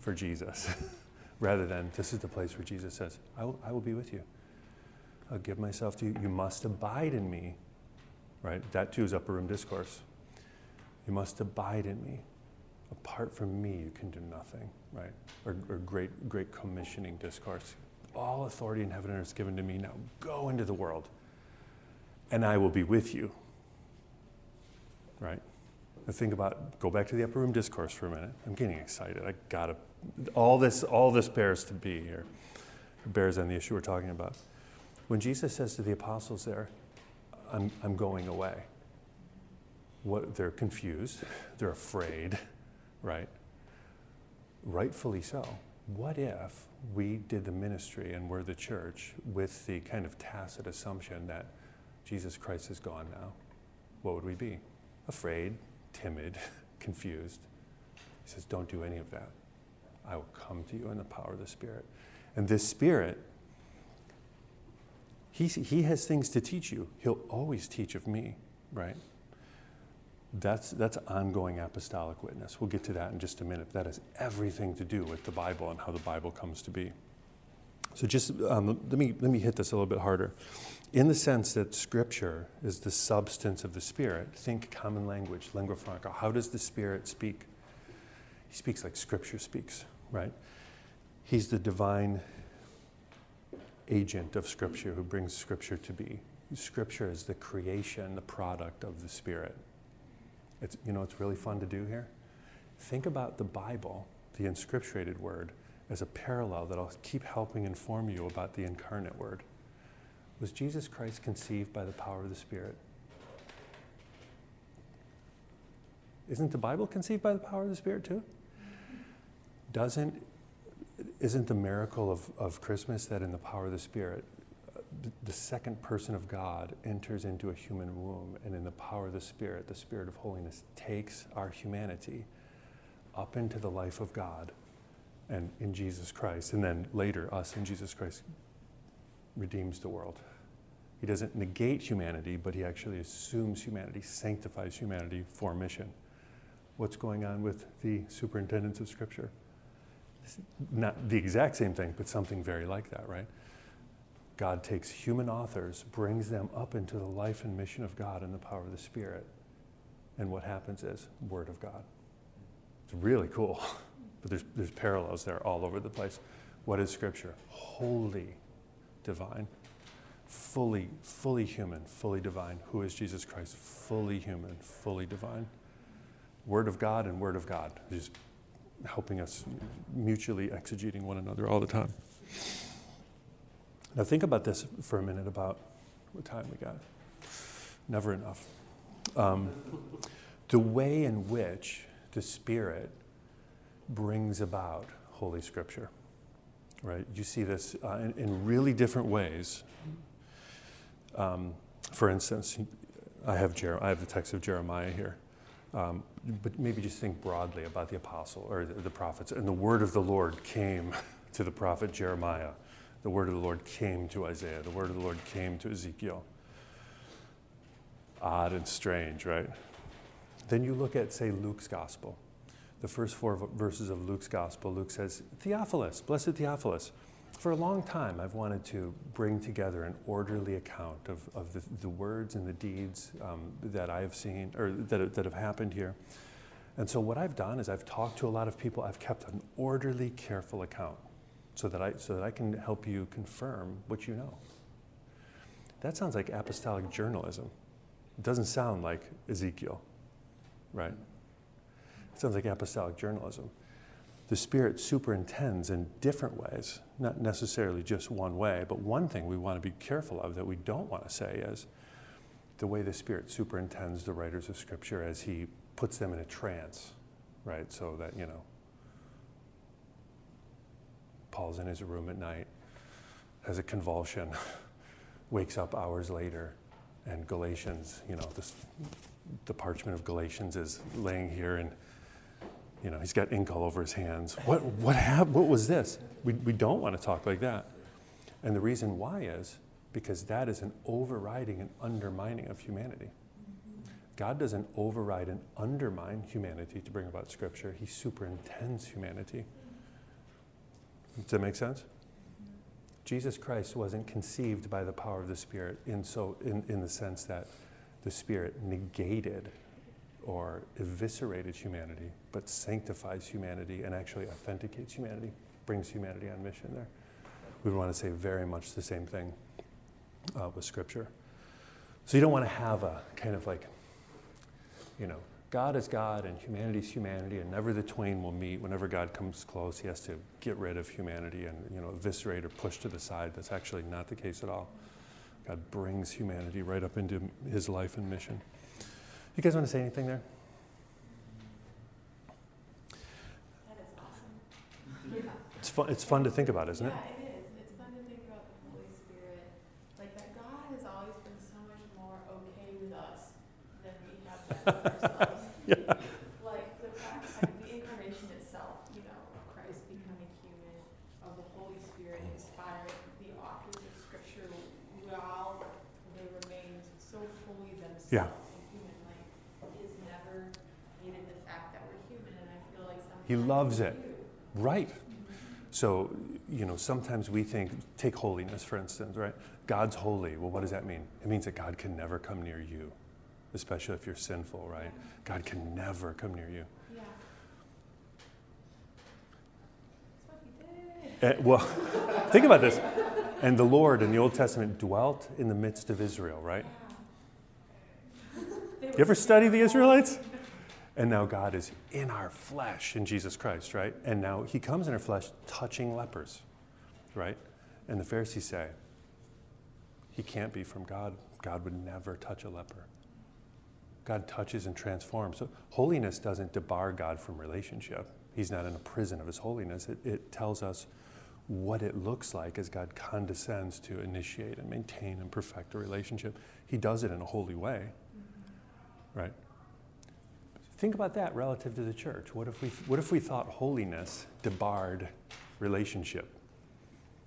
for Jesus, rather than this is the place where Jesus says, I will, I will be with you. I'll give myself to you. You must abide in me. Right? That too is upper room discourse. You must abide in me. Apart from me, you can do nothing, right? Or, or great, great commissioning discourse. All authority in heaven and earth is given to me. Now go into the world, and I will be with you, right? And think about, go back to the upper room discourse for a minute. I'm getting excited. I gotta, all this, all this bears to be here, bears on the issue we're talking about. When Jesus says to the apostles there, I'm, I'm going away, what, they're confused, they're afraid, right? Rightfully so. What if we did the ministry and we're the church with the kind of tacit assumption that Jesus Christ is gone now? What would we be? Afraid, timid, confused. He says, Don't do any of that. I will come to you in the power of the Spirit. And this Spirit, he, he has things to teach you. He'll always teach of me, right? That's, that's ongoing apostolic witness. We'll get to that in just a minute. That has everything to do with the Bible and how the Bible comes to be. So just um, let, me, let me hit this a little bit harder. In the sense that Scripture is the substance of the Spirit, think common language, lingua franca. How does the Spirit speak? He speaks like Scripture speaks, right? He's the divine agent of Scripture who brings Scripture to be. Scripture is the creation, the product of the Spirit. It's, you know, it's really fun to do here. Think about the Bible, the inscripturated word, as a parallel that I'll keep helping inform you about the incarnate word. Was Jesus Christ conceived by the power of the Spirit? Isn't the Bible conceived by the power of the Spirit too? Doesn't isn't the miracle of, of Christmas that in the power of the Spirit, the second person of God enters into a human womb, and in the power of the Spirit, the Spirit of holiness takes our humanity up into the life of God and in Jesus Christ, and then later, us in Jesus Christ redeems the world. He doesn't negate humanity, but he actually assumes humanity, sanctifies humanity for mission. What's going on with the superintendence of Scripture? Not the exact same thing, but something very like that, right? God takes human authors, brings them up into the life and mission of God in the power of the Spirit. And what happens is, Word of God. It's really cool. But there's, there's parallels there all over the place. What is Scripture? Holy, divine, fully, fully human, fully divine. Who is Jesus Christ? Fully human, fully divine. Word of God and Word of God. Just helping us mutually exegeting one another all the time. Now, think about this for a minute about what time we got. Never enough. Um, the way in which the Spirit brings about Holy Scripture, right? You see this uh, in, in, really different ways. Um, for instance, I have, Jer- I have the text of Jeremiah here. Um, but maybe just think broadly about the apostle or the, the prophets. And the word of the Lord came to the prophet Jeremiah the word of the Lord came to Isaiah. The word of the Lord came to Ezekiel. Odd and strange, right? Then you look at, say, Luke's gospel. The first four verses of Luke's gospel, Luke says, Theophilus, blessed Theophilus, for a long time I've wanted to bring together an orderly account of, of the, the words and the deeds um, that I have seen, or that, that have happened here. And so what I've done is I've talked to a lot of people, I've kept an orderly, careful account so that I, so that I can help you confirm what you know. That sounds like apostolic journalism. It doesn't sound like Ezekiel, right? It sounds like apostolic journalism. The Spirit superintends in different ways, not necessarily just one way, but one thing we want to be careful of that we don't want to say is the way the Spirit superintends the writers of Scripture as He puts them in a trance, right? So that, you know, Paul's in his room at night, has a convulsion, wakes up hours later, and Galatians, you know, this, the parchment of Galatians is laying here, and you know, he's got ink all over his hands. What, what, happened? what was this? We, we don't want to talk like that. And the reason why is because that is an overriding and undermining of humanity. God doesn't override and undermine humanity to bring about Scripture, He superintends humanity. Does that make sense? Jesus Christ wasn't conceived by the power of the Spirit in, so, in, in the sense that the Spirit negated or eviscerated humanity, but sanctifies humanity and actually authenticates humanity, brings humanity on mission there. We want to say very much the same thing uh, with Scripture. So you don't want to have a kind of like, you know, God is God and humanity is humanity, and never the twain will meet. Whenever God comes close, he has to get rid of humanity and you know eviscerate or push to the side. That's actually not the case at all. God brings humanity right up into his life and mission. You guys want to say anything there? That is awesome. It's fun, it's fun to think about, isn't it? Yeah, it is. It's fun to think about the Holy Spirit. Like that God has always been so much more okay with us than we have been with ourselves. all, they remained so fully themselves yeah. human. He never the fact that we're human, and I feel like. He loves it. Right. Mm-hmm. So, you know, sometimes we think, take holiness for instance, right? God's holy. Well, what does that mean? It means that God can never come near you, especially if you're sinful, right? God can never come near you. Yeah. That's what he did. Eh, well, think about this. And the Lord in the Old Testament dwelt in the midst of Israel, right? You ever study the Israelites? And now God is in our flesh in Jesus Christ, right? And now he comes in our flesh touching lepers, right? And the Pharisees say, he can't be from God. God would never touch a leper. God touches and transforms. So holiness doesn't debar God from relationship. He's not in a prison of his holiness. It, it tells us what it looks like as God condescends to initiate and maintain and perfect a relationship. He does it in a holy way, right? Think about that relative to the church. What if we, what if we thought holiness debarred relationship?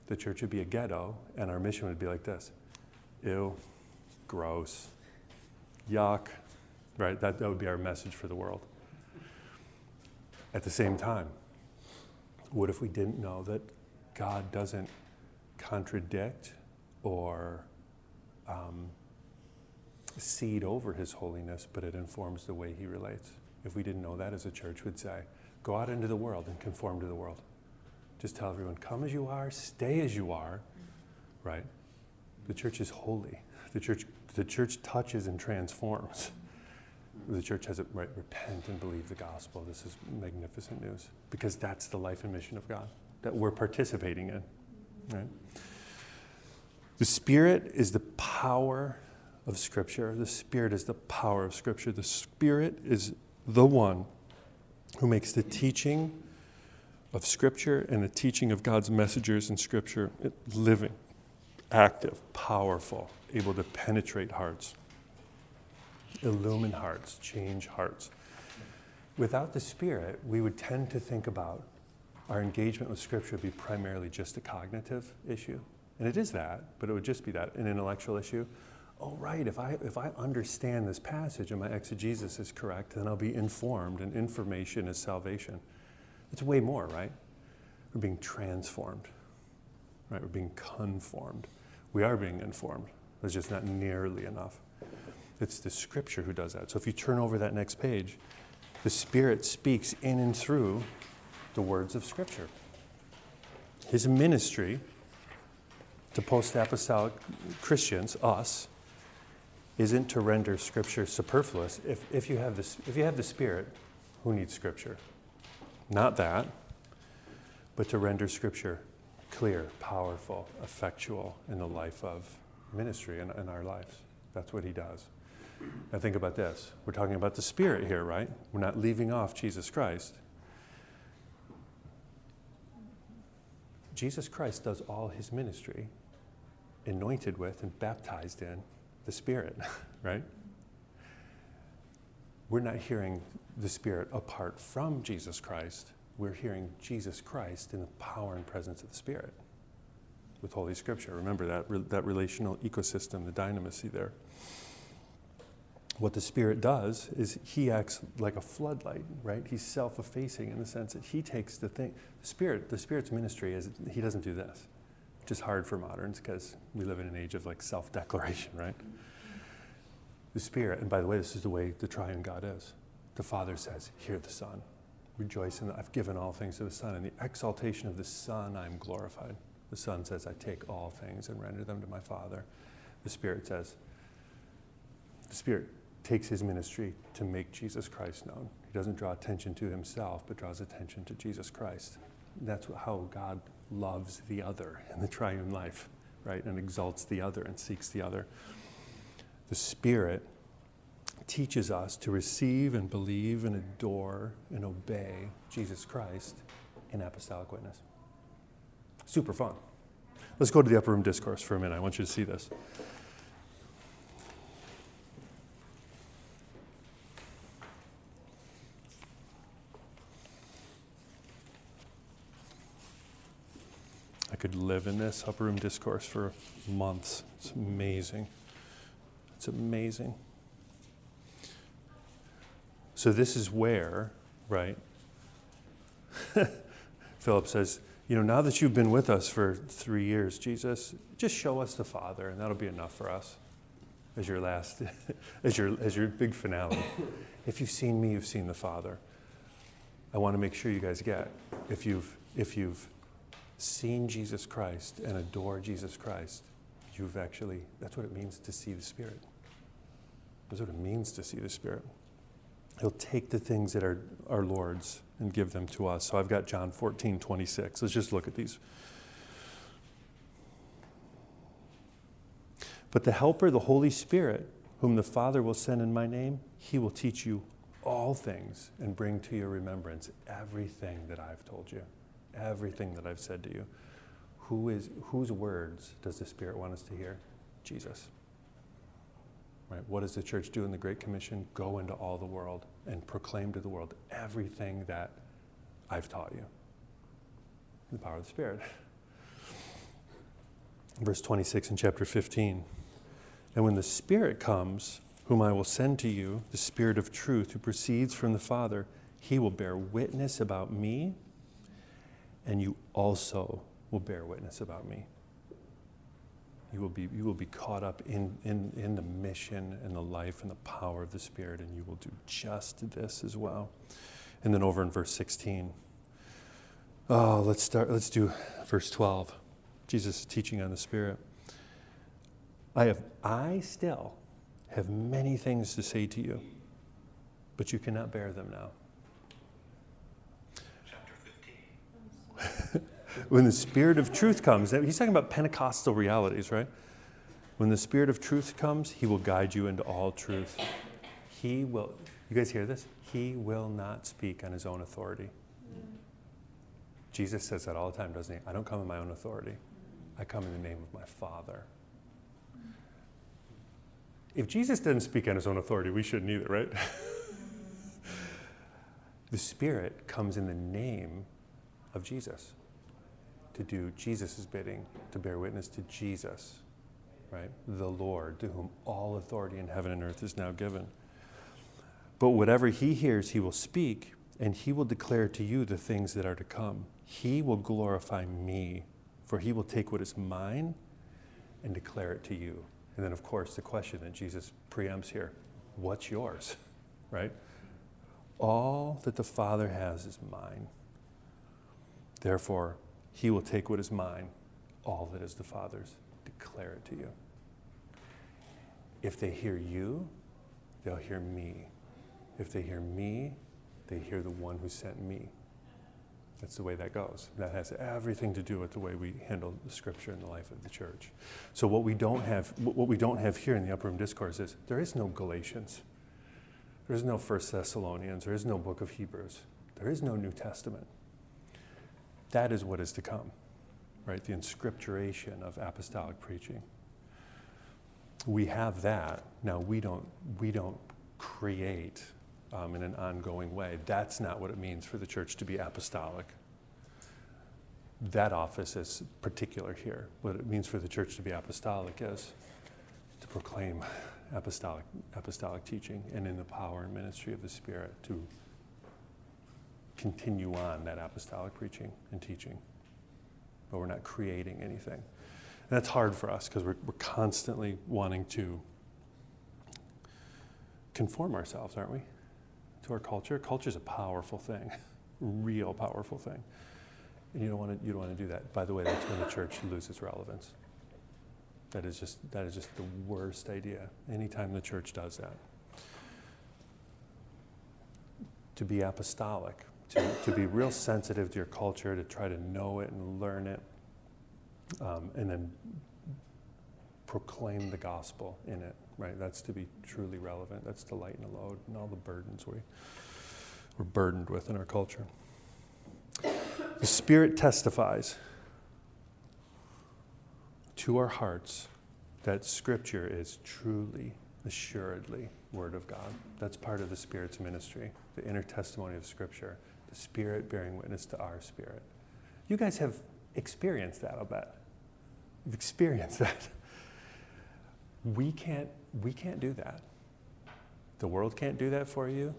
The church would be a ghetto, and our mission would be like this ew, gross, yuck, right? That, that would be our message for the world. At the same time, what if we didn't know that God doesn't contradict or um, cede over his holiness, but it informs the way he relates? If we didn't know that as a church, would say, go out into the world and conform to the world. Just tell everyone, come as you are, stay as you are, right? The church is holy. The church, the church touches and transforms. The church has it right, repent and believe the gospel. This is magnificent news because that's the life and mission of God that we're participating in. Right? The Spirit is the power of Scripture. The Spirit is the power of Scripture. The Spirit is the one who makes the teaching of Scripture and the teaching of God's messengers in Scripture living, active, powerful, able to penetrate hearts, illumine hearts, change hearts. Without the Spirit, we would tend to think about our engagement with Scripture would be primarily just a cognitive issue. And it is that, but it would just be that, an intellectual issue. Oh, right, if I, if I understand this passage and my exegesis is correct, then I'll be informed, and information is salvation. It's way more, right? We're being transformed, right? We're being conformed. We are being informed. It's just not nearly enough. It's the Scripture who does that. So if you turn over that next page, the Spirit speaks in and through the words of Scripture. His ministry to post apostolic Christians, us, isn't to render Scripture superfluous. If, if, you have this, if you have the Spirit, who needs Scripture? Not that, but to render Scripture clear, powerful, effectual in the life of ministry and in, in our lives. That's what He does. Now, think about this. We're talking about the Spirit here, right? We're not leaving off Jesus Christ. Jesus Christ does all his ministry anointed with and baptized in the Spirit, right? We're not hearing the Spirit apart from Jesus Christ. We're hearing Jesus Christ in the power and presence of the Spirit with Holy Scripture. Remember that, that relational ecosystem, the dynamisy there. What the Spirit does is He acts like a floodlight, right? He's self effacing in the sense that He takes the thing. The Spirit, the Spirit's ministry is He doesn't do this, which is hard for moderns because we live in an age of like self declaration, right? The Spirit, and by the way, this is the way the triune God is. The Father says, Hear the Son. Rejoice in that I've given all things to the Son. In the exaltation of the Son, I am glorified. The Son says, I take all things and render them to my Father. The Spirit says, the Spirit takes his ministry to make Jesus Christ known. He doesn't draw attention to himself, but draws attention to Jesus Christ. That's how God loves the other in the triune life, right? And exalts the other and seeks the other. The Spirit teaches us to receive and believe and adore and obey Jesus Christ in apostolic witness. Super fun. Let's go to the upper room discourse for a minute. I want you to see this. Could live in this upper room discourse for months. It's amazing. It's amazing. So, this is where, right, Philip says, You know, now that you've been with us for three years, Jesus, just show us the Father, and that'll be enough for us as your last, as your, as your big finale. if you've seen me, you've seen the Father. I want to make sure you guys get if you've, if you've seen Jesus Christ and adore Jesus Christ, you've actually, that's what it means to see the Spirit. That's what it means to see the Spirit. He'll take the things that are our Lord's and give them to us. So I've got John 14, 26. Let's just look at these. But the Helper, the Holy Spirit, whom the Father will send in my name, he will teach you all things and bring to your remembrance everything that I've told you, everything that I've said to you. Who is, whose words does the Spirit want us to hear? Jesus. Right? What does the church do in the Great Commission? Go into all the world and proclaim to the world everything that I've taught you. The power of the Spirit. Verse 26 in chapter 15. And when the Spirit comes, whom I will send to you, the Spirit of truth who proceeds from the Father, he will bear witness about me, and you also will bear witness about me. You will be, you will be caught up in, in, in the mission and the life and the power of the Spirit, and you will do just this as well. And then over in verse 16. Oh, let's start, let's do verse 12. Jesus is teaching on the Spirit. I have, I still have many things to say to you, but you cannot bear them now. Chapter 15. When the Spirit of truth comes, he's talking about Pentecostal realities, right? When the Spirit of truth comes, he will guide you into all truth. He will, you guys hear this? He will not speak on his own authority. Jesus says that all the time, doesn't he? I don't come in my own authority, I come in the name of my Father. If Jesus didn't speak on his own authority, we shouldn't either, right? the Spirit comes in the name of Jesus to do Jesus' bidding, to bear witness to Jesus, right? The Lord, to whom all authority in heaven and earth is now given. But whatever he hears, he will speak, and he will declare to you the things that are to come. He will glorify me, for he will take what is mine and declare it to you. And then, of course, the question that Jesus preempts here what's yours, right? All that the Father has is mine. Therefore, he will take what is mine, all that is the Father's, declare it to you. If they hear you, they'll hear me. If they hear me, they hear the one who sent me. That's the way that goes. That has everything to do with the way we handle the scripture in the life of the church. So what we don't have, what we don't have here in the upper room discourse is there is no Galatians, there is no First Thessalonians, there is no Book of Hebrews, there is no New Testament. That is what is to come, right? The inscripturation of apostolic preaching. We have that. Now we don't. We don't create um, in an ongoing way. That's not what it means for the church to be apostolic. That office is particular here. What it means for the church to be apostolic is to proclaim apostolic, apostolic teaching and in the power and ministry of the Spirit to continue on that apostolic preaching and teaching. But we're not creating anything. And that's hard for us because we're, we're constantly wanting to conform ourselves, aren't we? to our culture. Culture is a powerful thing, real powerful thing. And you don't want to you don't want to do that. By the way, that's when the church loses relevance. That is just that is just the worst idea. Anytime the church does that. To be apostolic, to, to be real sensitive to your culture, to try to know it and learn it, um, and then proclaim the gospel in it right? That's to be truly relevant. That's to lighten the load and all the burdens we, we're burdened with in our culture. The Spirit testifies to our hearts that Scripture is truly, assuredly Word of God. That's part of the Spirit's ministry, the inner testimony of Scripture, the Spirit bearing witness to our spirit. You guys have experienced that, I'll bet. You've experienced that. We can't we can't do that. The world can't do that for you.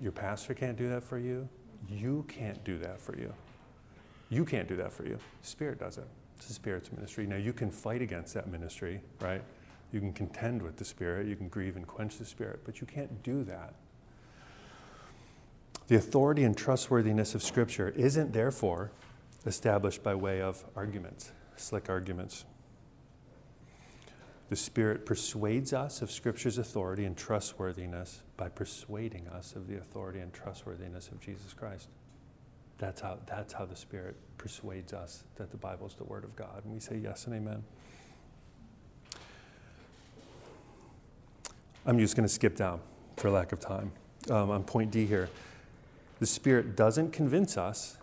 Your pastor can't do that for you. You can't do that for you. You can't do that for you. Spirit does it. It's the Spirit's ministry. Now, you can fight against that ministry, right? You can contend with the Spirit. You can grieve and quench the Spirit, but you can't do that. The authority and trustworthiness of Scripture isn't, therefore, established by way of arguments, slick arguments. The Spirit persuades us of Scripture's authority and trustworthiness by persuading us of the authority and trustworthiness of Jesus Christ. That's how, that's how the Spirit persuades us that the Bible is the Word of God. And we say yes and amen. I'm just going to skip down for lack of time. Um, on point D here, the Spirit doesn't convince us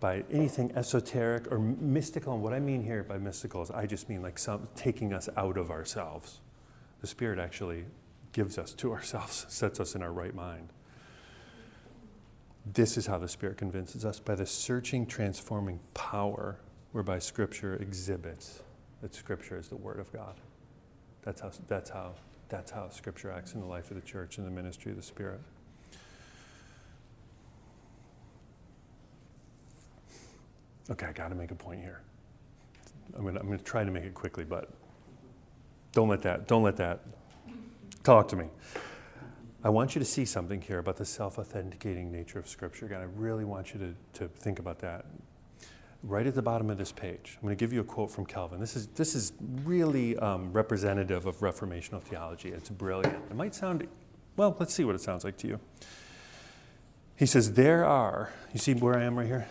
by anything esoteric or mystical. And what I mean here by mystical is I just mean like some taking us out of ourselves. The Spirit actually gives us to ourselves, sets us in our right mind. This is how the Spirit convinces us by the searching, transforming power whereby Scripture exhibits that Scripture is the Word of God. That's how, that's how, that's how Scripture acts in the life of the church and the ministry of the Spirit. Okay, I got to make a point here. I'm going I'm to try to make it quickly, but don't let that, don't let that talk to me. I want you to see something here about the self authenticating nature of Scripture. Again, I really want you to, to think about that. Right at the bottom of this page, I'm going to give you a quote from Calvin. This is, this is really um, representative of Reformational theology. It's brilliant. It might sound, well, let's see what it sounds like to you. He says, There are, you see where I am right here?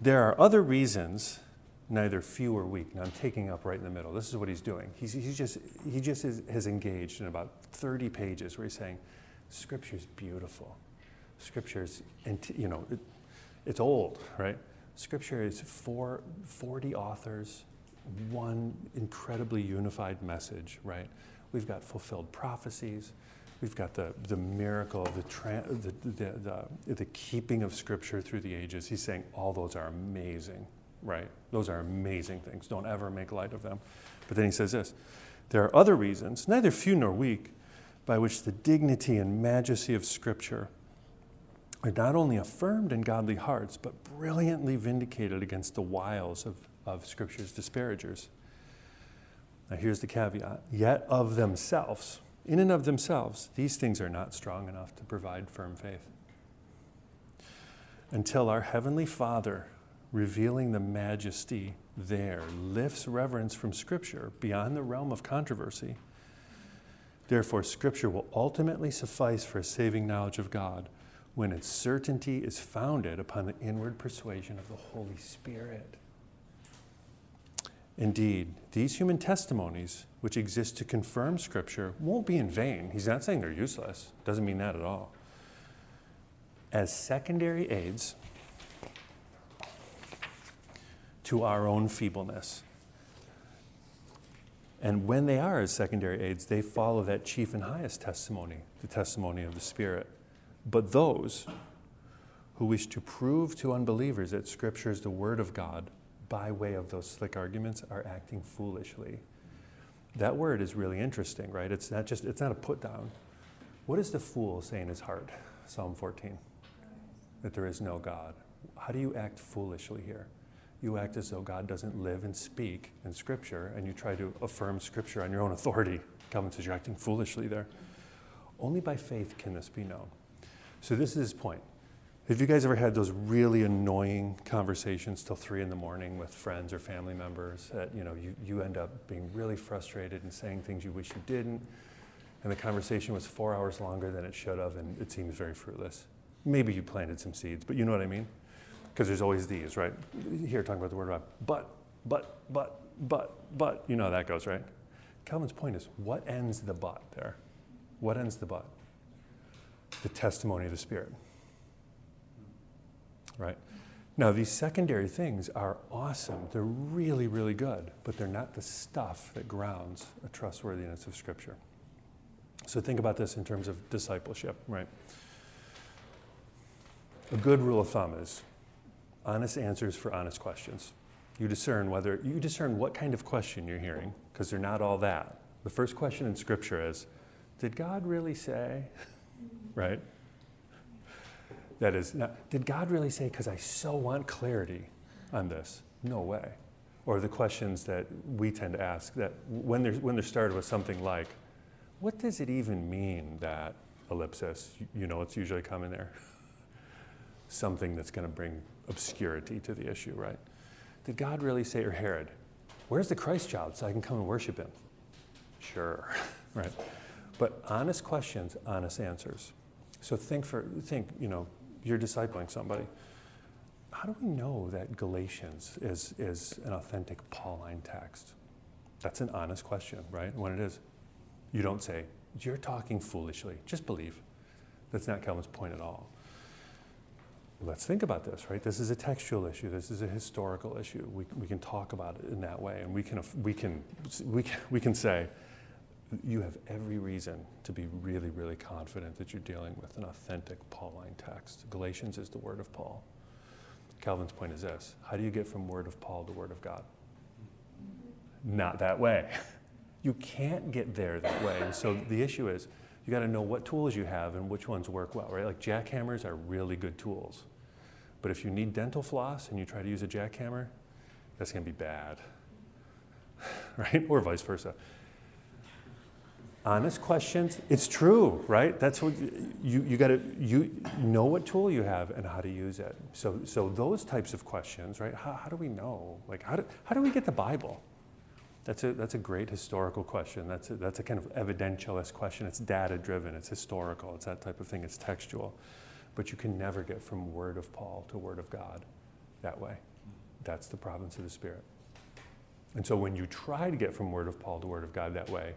There are other reasons, neither few or weak. Now I'm taking up right in the middle. This is what he's doing. He's, he's just, he just is, has engaged in about 30 pages where he's saying, Scripture is beautiful. Scripture is, you know, it, it's old, right? Scripture is four, 40 authors, one incredibly unified message, right? We've got fulfilled prophecies. We've got the, the miracle of the, tra- the, the, the, the keeping of Scripture through the ages. He's saying all those are amazing, right? Those are amazing things. Don't ever make light of them. But then he says this there are other reasons, neither few nor weak, by which the dignity and majesty of Scripture are not only affirmed in godly hearts, but brilliantly vindicated against the wiles of, of Scripture's disparagers. Now, here's the caveat yet of themselves in and of themselves, these things are not strong enough to provide firm faith. Until our Heavenly Father, revealing the majesty there, lifts reverence from Scripture beyond the realm of controversy. Therefore, Scripture will ultimately suffice for a saving knowledge of God when its certainty is founded upon the inward persuasion of the Holy Spirit. Indeed, these human testimonies, which exist to confirm Scripture, won't be in vain. He's not saying they're useless, doesn't mean that at all. As secondary aids to our own feebleness. And when they are as secondary aids, they follow that chief and highest testimony, the testimony of the Spirit. But those who wish to prove to unbelievers that Scripture is the Word of God by way of those slick arguments, are acting foolishly. That word is really interesting, right? It's not just, it's not a put down. What does the fool say in his heart? Psalm 14. That there is no God. How do you act foolishly here? You act as though God doesn't live and speak in Scripture, and you try to affirm Scripture on your own authority. Calvin says you're acting foolishly there. Only by faith can this be known. So, this is his point. Have you guys ever had those really annoying conversations till three in the morning with friends or family members that you know you, you end up being really frustrated and saying things you wish you didn't, and the conversation was four hours longer than it should have, and it seems very fruitless. Maybe you planted some seeds, but you know what I mean? Because there's always these, right? Here talking about the word of but, but, but, but, but, you know how that goes, right? Calvin's point is what ends the but there? What ends the but? The testimony of the Spirit right? Now, these secondary things are awesome. They're really, really good, but they're not the stuff that grounds a trustworthiness of Scripture. So think about this in terms of discipleship, right? A good rule of thumb is honest answers for honest questions. You discern whether you discern what kind of question you're hearing, because they're not all that. The first question in Scripture is, did God really say? right? That is, not, did God really say, because I so want clarity on this? No way. Or the questions that we tend to ask that when they're, when they're started with something like, what does it even mean that ellipsis? You know, it's usually coming there. something that's going to bring obscurity to the issue, right? Did God really say, or Herod, where's the Christ child so I can come and worship him? Sure, right? But honest questions, honest answers. So think for think, you know, you're discipling somebody. How do we know that Galatians is, is an authentic Pauline text? That's an honest question, right? When it is, you don't say, you're talking foolishly, just believe. That's not Calvin's point at all. Let's think about this, right? This is a textual issue. This is a historical issue. We, we can talk about it in that way, and we can, we, can, we, can, we can say, you have every reason to be really, really confident that you're dealing with an authentic Pauline text. Galatians is the word of Paul. Calvin's point is this how do you get from word of Paul to word of God? Not that way. You can't get there that way. And so the issue is you got to know what tools you have and which ones work well, right? Like jackhammers are really good tools. But if you need dental floss and you try to use a jackhammer, that's going to be bad. right? Or vice versa honest questions. It's true, right? That's what you, you got to you know what tool you have and how to use it. So so those types of questions, right? How, how do we know? Like how do, how do we get the Bible? That's a that's a great historical question. That's a, that's a kind of evidentialist question. It's data driven. It's historical. It's that type of thing. It's textual, but you can never get from Word of Paul to Word of God that way. That's the province of the Spirit. And so when you try to get from Word of Paul to Word of God that way,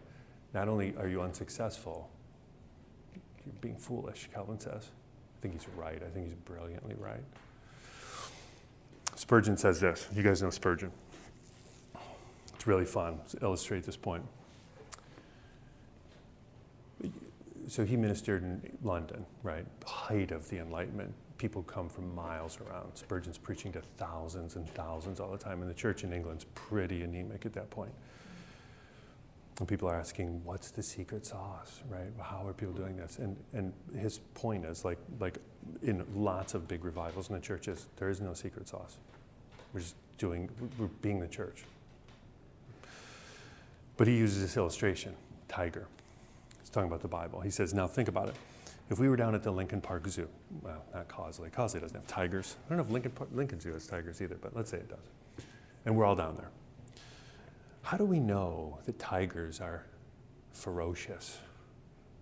not only are you unsuccessful, you're being foolish, Calvin says. I think he's right. I think he's brilliantly right. Spurgeon says this. You guys know Spurgeon. It's really fun to illustrate this point. So he ministered in London, right? Height of the Enlightenment. People come from miles around. Spurgeon's preaching to thousands and thousands all the time, and the church in England's pretty anemic at that point. And people are asking, what's the secret sauce, right? How are people doing this? And, and his point is like, like in lots of big revivals in the churches, there is no secret sauce. We're just doing, we're being the church. But he uses this illustration, tiger. He's talking about the Bible. He says, now think about it. If we were down at the Lincoln Park Zoo, well, not Cosley. Cosley doesn't have tigers. I don't know if Lincoln, Lincoln Zoo has tigers either, but let's say it does. And we're all down there. How do we know that tigers are ferocious,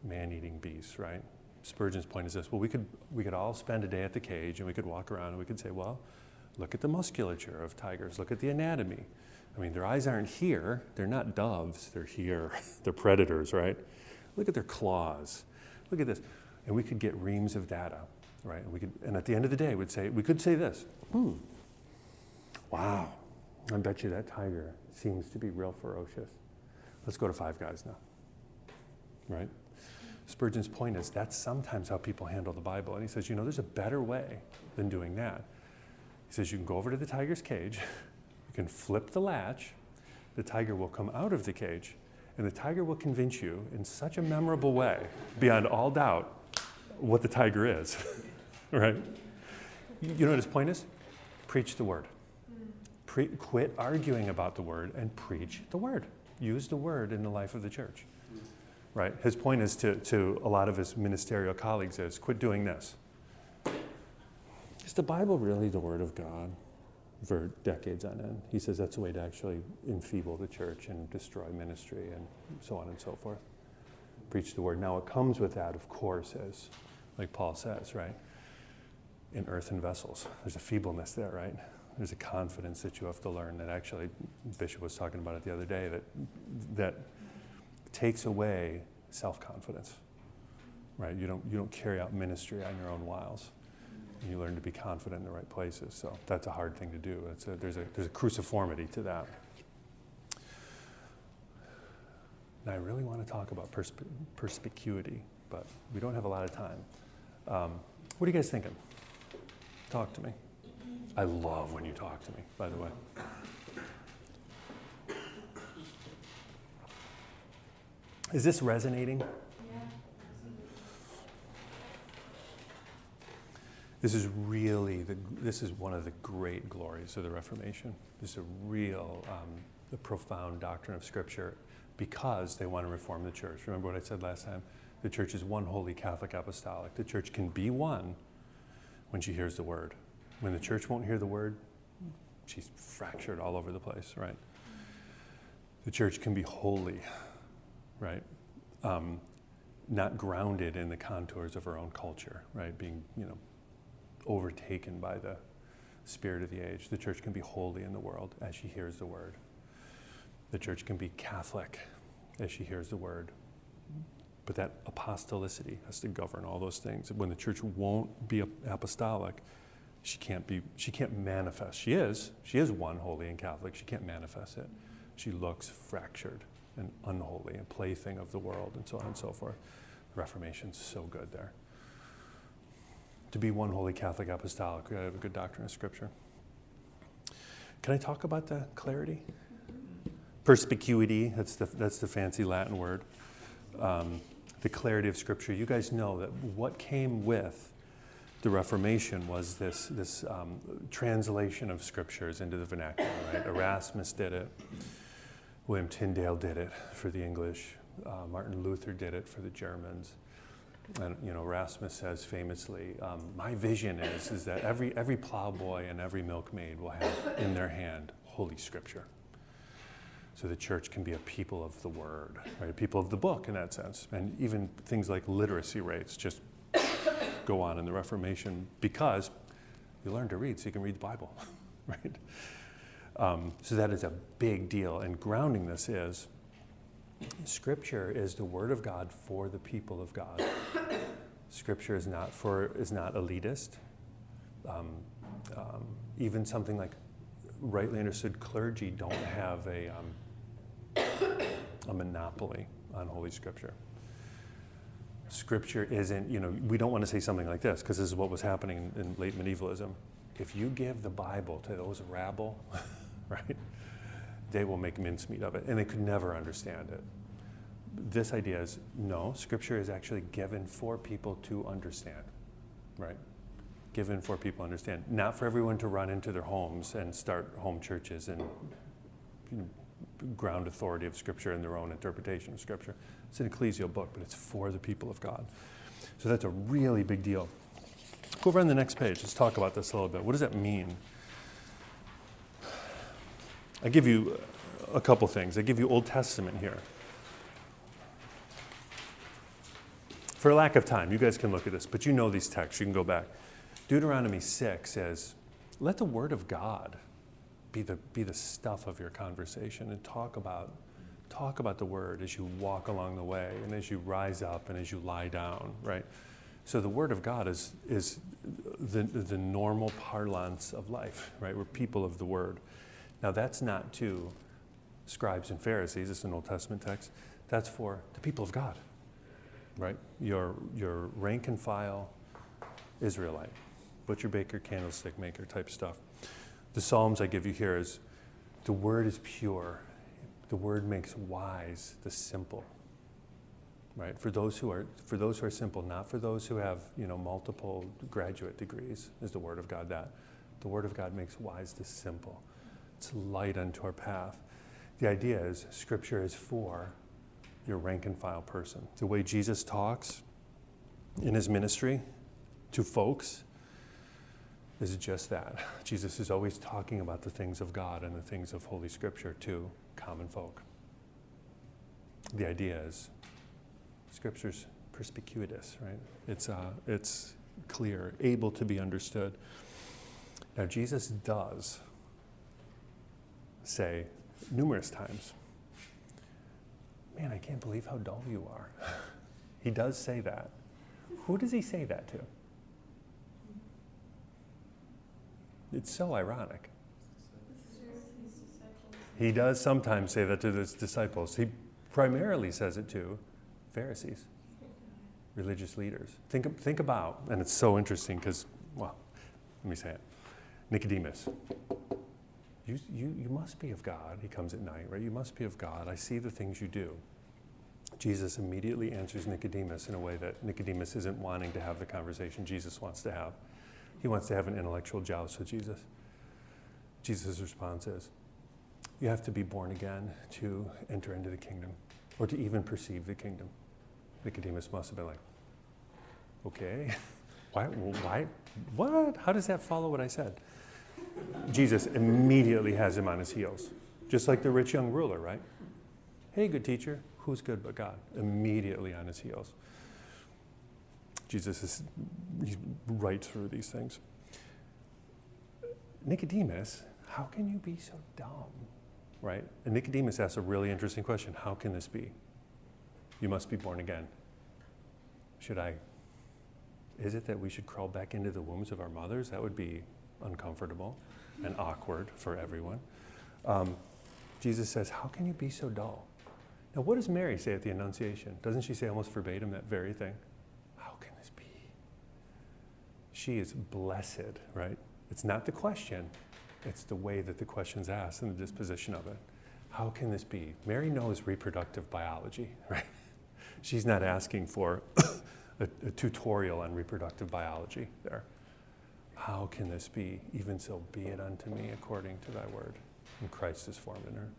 man eating beasts, right? Spurgeon's point is this well, we could, we could all spend a day at the cage and we could walk around and we could say, well, look at the musculature of tigers, look at the anatomy. I mean, their eyes aren't here, they're not doves, they're here, they're predators, right? Look at their claws, look at this. And we could get reams of data, right? And, we could, and at the end of the day, we'd say, we could say this, hmm, wow, I bet you that tiger seems to be real ferocious. Let's go to Five Guys now. Right? Spurgeon's point is that's sometimes how people handle the Bible. And he says, you know, there's a better way than doing that. He says, you can go over to the tiger's cage, you can flip the latch, the tiger will come out of the cage, and the tiger will convince you in such a memorable way, beyond all doubt, what the tiger is. right? You know what his point is? Preach the word. Pre- quit arguing about the word and preach the word. Use the word in the life of the church. Right? His point is to, to a lot of his ministerial colleagues is quit doing this. Is the Bible really the word of God? For decades on end. He says that's a way to actually enfeeble the church and destroy ministry and so on and so forth. Preach the word. Now, it comes with that, of course, as like Paul says, right? In earthen vessels. There's a feebleness there, right? There's a confidence that you have to learn that actually Bishop was talking about it the other day that that takes away self-confidence. Right? You don't you don't carry out ministry on your own wiles. You learn to be confident in the right places. So that's a hard thing to do. A, there's a there's a cruciformity to that. And I really want to talk about persp- perspicuity, but we don't have a lot of time. Um, what are you guys thinking? Talk to me. I love when you talk to me, by the way. Is this resonating? This is really the, this is one of the great glories of the Reformation. This is a real, um, the profound doctrine of Scripture because they want to reform the church. Remember what I said last time? The church is one holy Catholic apostolic. The church can be one when she hears the word. When the church won't hear the word, she's fractured all over the place, right? The church can be holy, right? Um, not grounded in the contours of her own culture, right? Being, you know, overtaken by the spirit of the age. The church can be holy in the world as she hears the word. The church can be Catholic as she hears the word. But that apostolicity has to govern all those things. When the church won't be apostolic, she can't be she can't manifest. She is. She is one holy and Catholic. She can't manifest it. She looks fractured and unholy, a plaything of the world, and so on and so forth. The Reformation's so good there. To be one holy Catholic apostolic, we gotta have a good doctrine of Scripture. Can I talk about the clarity? Perspicuity, that's the, that's the fancy Latin word. Um, the clarity of Scripture. You guys know that what came with the Reformation was this, this um, translation of Scriptures into the vernacular, right? Erasmus did it. William Tyndale did it for the English. Uh, Martin Luther did it for the Germans. And you know, Erasmus says famously, um, "My vision is is that every every plowboy and every milkmaid will have in their hand Holy Scripture." So the church can be a people of the Word, right? A people of the book in that sense, and even things like literacy rates just go on in the Reformation because you learn to read, so you can read the Bible, right? Um, so that is a big deal. And grounding this is Scripture is the Word of God for the people of God. Scripture is not for is not elitist. Um, um, even something like rightly understood clergy don't have a um, a monopoly on Holy Scripture. Scripture isn't, you know, we don't want to say something like this because this is what was happening in late medievalism. If you give the Bible to those rabble, right? They will make mincemeat of it, and they could never understand it. This idea is no, Scripture is actually given for people to understand, right? Given for people to understand, not for everyone to run into their homes and start home churches and you know, ground authority of Scripture and their own interpretation of Scripture. It's an ecclesial book, but it's for the people of God. So that's a really big deal. Go over on the next page. Let's talk about this a little bit. What does that mean? I give you a couple things. I give you Old Testament here. For lack of time, you guys can look at this, but you know these texts. You can go back. Deuteronomy 6 says, Let the word of God be the, be the stuff of your conversation and talk about, talk about the word as you walk along the way and as you rise up and as you lie down, right? So the word of God is, is the, the normal parlance of life, right? We're people of the word. Now, that's not to scribes and Pharisees, it's an Old Testament text. That's for the people of God, right? Your, your rank and file Israelite, butcher, baker, candlestick maker type stuff. The Psalms I give you here is the word is pure, the word makes wise the simple. Right? For those who are for those who are simple, not for those who have, you know, multiple graduate degrees, is the word of God that. The word of God makes wise the simple. It's light unto our path. The idea is Scripture is for your rank and file person. The way Jesus talks in his ministry to folks is just that. Jesus is always talking about the things of God and the things of Holy Scripture to common folk. The idea is Scripture's perspicuitous, right? It's, uh, it's clear, able to be understood. Now, Jesus does say numerous times, Man, I can't believe how dull you are. he does say that. Who does he say that to? It's so ironic. He does sometimes say that to his disciples. He primarily says it to Pharisees, religious leaders. Think, think about, and it's so interesting because, well, let me say it Nicodemus you, you, you must be of God. He comes at night, right? You must be of God. I see the things you do. Jesus immediately answers Nicodemus in a way that Nicodemus isn't wanting to have the conversation Jesus wants to have. He wants to have an intellectual joust with Jesus. Jesus' response is, You have to be born again to enter into the kingdom or to even perceive the kingdom. Nicodemus must have been like, Okay, why, why, what? How does that follow what I said? Jesus immediately has him on his heels, just like the rich young ruler, right? Hey, good teacher, who's good but God? Immediately on his heels. Jesus is he's right through these things. Nicodemus, how can you be so dumb? Right? And Nicodemus asks a really interesting question How can this be? You must be born again. Should I? Is it that we should crawl back into the wombs of our mothers? That would be uncomfortable and awkward for everyone. Um, Jesus says, How can you be so dull? Now, what does Mary say at the Annunciation? Doesn't she say almost verbatim that very thing? How can this be? She is blessed, right? It's not the question, it's the way that the question's asked and the disposition of it. How can this be? Mary knows reproductive biology, right? She's not asking for a, a tutorial on reproductive biology there. How can this be? Even so, be it unto me according to thy word. And Christ is formed in her.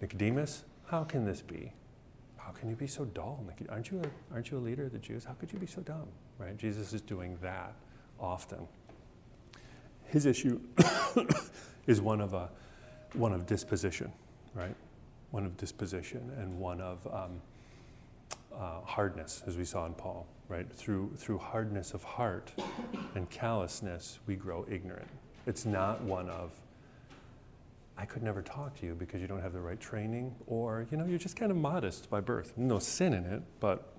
Nicodemus, how can this be? How can you be so dull? Aren't you a, aren't you a leader of the Jews? How could you be so dumb? Right? Jesus is doing that often. His issue is one of a one of disposition, right? One of disposition and one of um, uh, hardness, as we saw in Paul, right? Through through hardness of heart and callousness, we grow ignorant. It's not one of I could never talk to you because you don't have the right training, or you know, you're just kind of modest by birth. No sin in it, but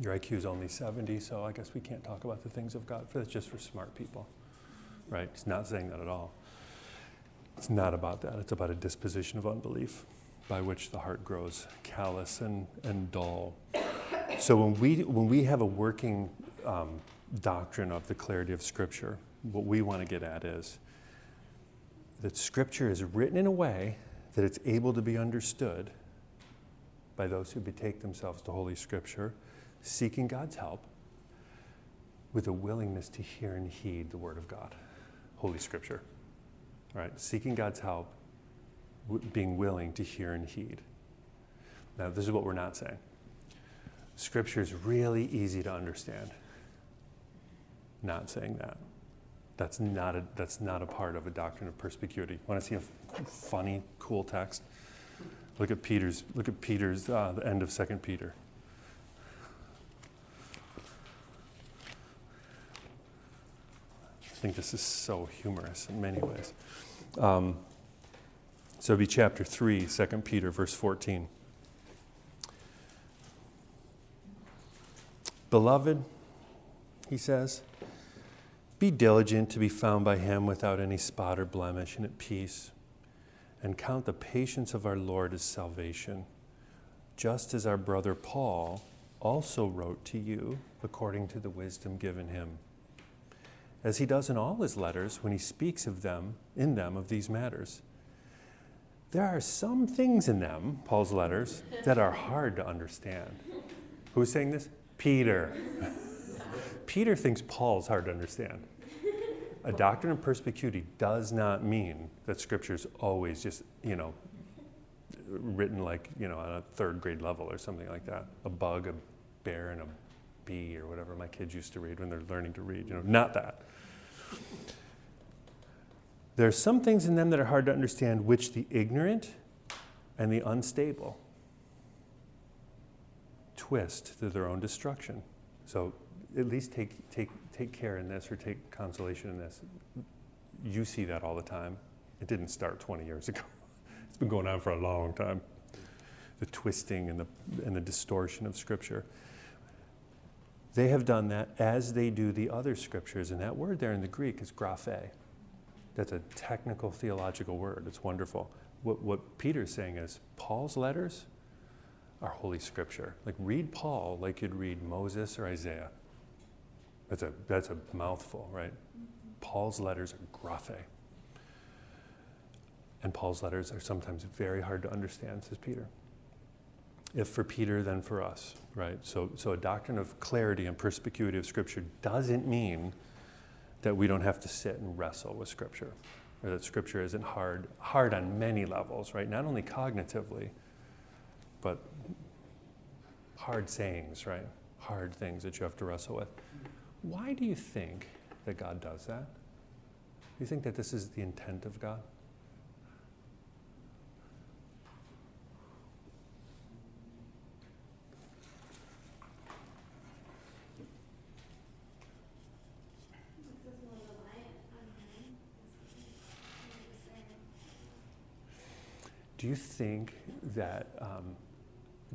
your IQ is only 70, so I guess we can't talk about the things of God. That's just for smart people, right? He's not saying that at all. It's not about that. It's about a disposition of unbelief by which the heart grows callous and, and dull. So when we, when we have a working um, doctrine of the clarity of Scripture, what we want to get at is that Scripture is written in a way that it's able to be understood by those who betake themselves to Holy Scripture, seeking God's help with a willingness to hear and heed the Word of God, Holy Scripture. Right? Seeking God's help, w- being willing to hear and heed. Now, this is what we're not saying. Scripture is really easy to understand. Not saying that. That's not a, that's not a part of a doctrine of perspicuity. Want to see a funny, cool text? Look at Peter's. Look at Peter's. Uh, the end of Second Peter. I think this is so humorous in many ways. Um, so it'd be chapter 3, 2 Peter, verse 14. Beloved, he says, be diligent to be found by him without any spot or blemish and at peace, and count the patience of our Lord as salvation, just as our brother Paul also wrote to you according to the wisdom given him. As he does in all his letters when he speaks of them, in them, of these matters. There are some things in them, Paul's letters, that are hard to understand. Who's saying this? Peter. Peter thinks Paul's hard to understand. A doctrine of perspicuity does not mean that Scripture's always just, you know, written like, you know, on a third grade level or something like that. A bug, a bear, and a bee, or whatever my kids used to read when they're learning to read. You know, not that. There are some things in them that are hard to understand, which the ignorant and the unstable twist to their own destruction. So at least take, take, take care in this or take consolation in this. You see that all the time. It didn't start 20 years ago, it's been going on for a long time. The twisting and the, and the distortion of Scripture. They have done that as they do the other scriptures, and that word there in the Greek is graphe. That's a technical theological word. It's wonderful. What, what Peter's saying is Paul's letters are Holy Scripture. Like, read Paul like you'd read Moses or Isaiah. That's a, that's a mouthful, right? Paul's letters are graphe. And Paul's letters are sometimes very hard to understand, says Peter. If for Peter, then for us, right? So, so a doctrine of clarity and perspicuity of Scripture doesn't mean that we don't have to sit and wrestle with Scripture, or that Scripture isn't hard, hard on many levels, right? Not only cognitively, but hard sayings, right? Hard things that you have to wrestle with. Why do you think that God does that? Do you think that this is the intent of God? Do you think that um,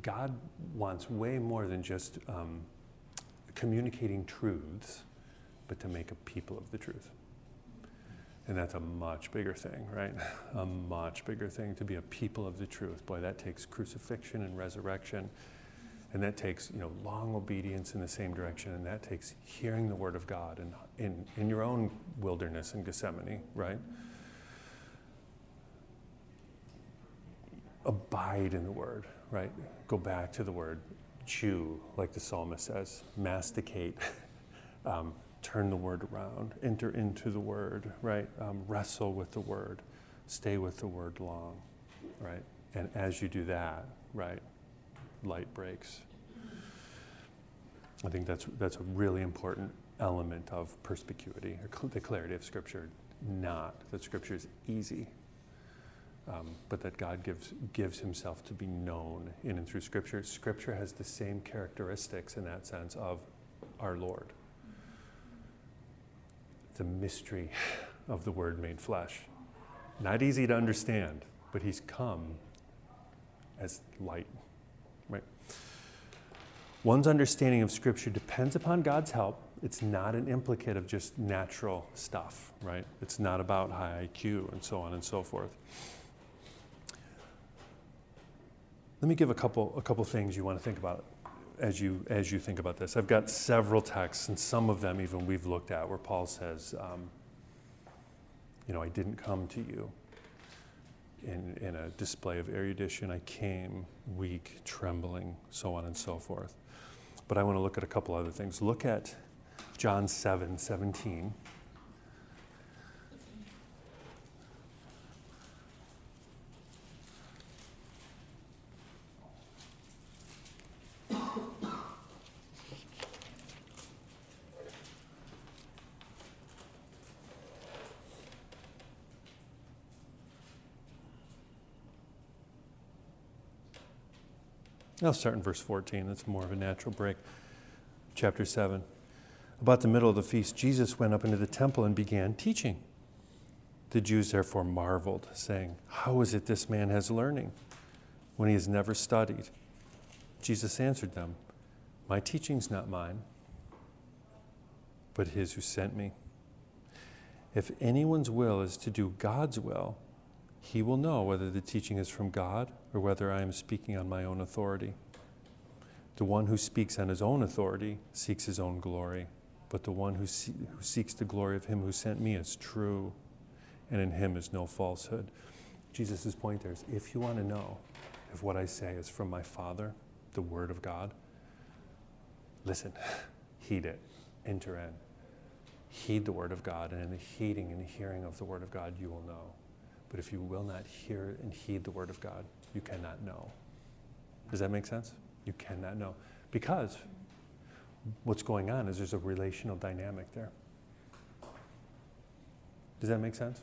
God wants way more than just um, communicating truths, but to make a people of the truth? And that's a much bigger thing, right? A much bigger thing to be a people of the truth. Boy, that takes crucifixion and resurrection. And that takes, you know, long obedience in the same direction. And that takes hearing the word of God in, in, in your own wilderness in Gethsemane, right? abide in the word, right? Go back to the word. Chew, like the psalmist says, masticate, um, turn the word around, enter into the word, right? Um, wrestle with the word, stay with the word long, right? And as you do that, right, light breaks. I think that's, that's a really important element of perspicuity, or cl- the clarity of Scripture. Not that Scripture is easy, um, but that God gives, gives himself to be known in and through Scripture. Scripture has the same characteristics in that sense of our Lord. The mystery of the Word made flesh. Not easy to understand, but he's come as light, right? One's understanding of Scripture depends upon God's help. It's not an implicate of just natural stuff, right? It's not about high IQ and so on and so forth. Let me give a couple, a couple things you want to think about as you, as you think about this. I've got several texts, and some of them even we've looked at, where Paul says, um, You know, I didn't come to you in, in a display of erudition. I came weak, trembling, so on and so forth. But I want to look at a couple other things. Look at John 7 17. I'll start in verse 14. That's more of a natural break. Chapter 7. About the middle of the feast, Jesus went up into the temple and began teaching. The Jews therefore marveled, saying, How is it this man has learning when he has never studied? Jesus answered them, My teaching's not mine, but his who sent me. If anyone's will is to do God's will, he will know whether the teaching is from God or whether I am speaking on my own authority. The one who speaks on his own authority seeks his own glory, but the one who, see, who seeks the glory of him who sent me is true, and in him is no falsehood. Jesus' point there is if you want to know if what I say is from my Father, the Word of God, listen, heed it, enter in. Heed the Word of God, and in the heeding and the hearing of the Word of God, you will know. But if you will not hear and heed the Word of God, you cannot know. Does that make sense? You cannot know. Because what's going on is there's a relational dynamic there. Does that make sense?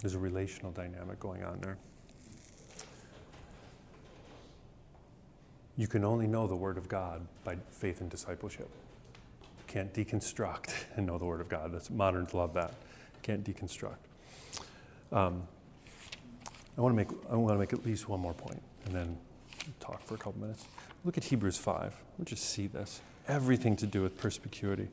There's a relational dynamic going on there. You can only know the Word of God by faith and discipleship. You can't deconstruct and know the Word of God. That's, moderns love that. You can't deconstruct. Um, I want to make I want to make at least one more point, and then talk for a couple minutes. Look at Hebrews five. We'll just see this. Everything to do with perspicuity.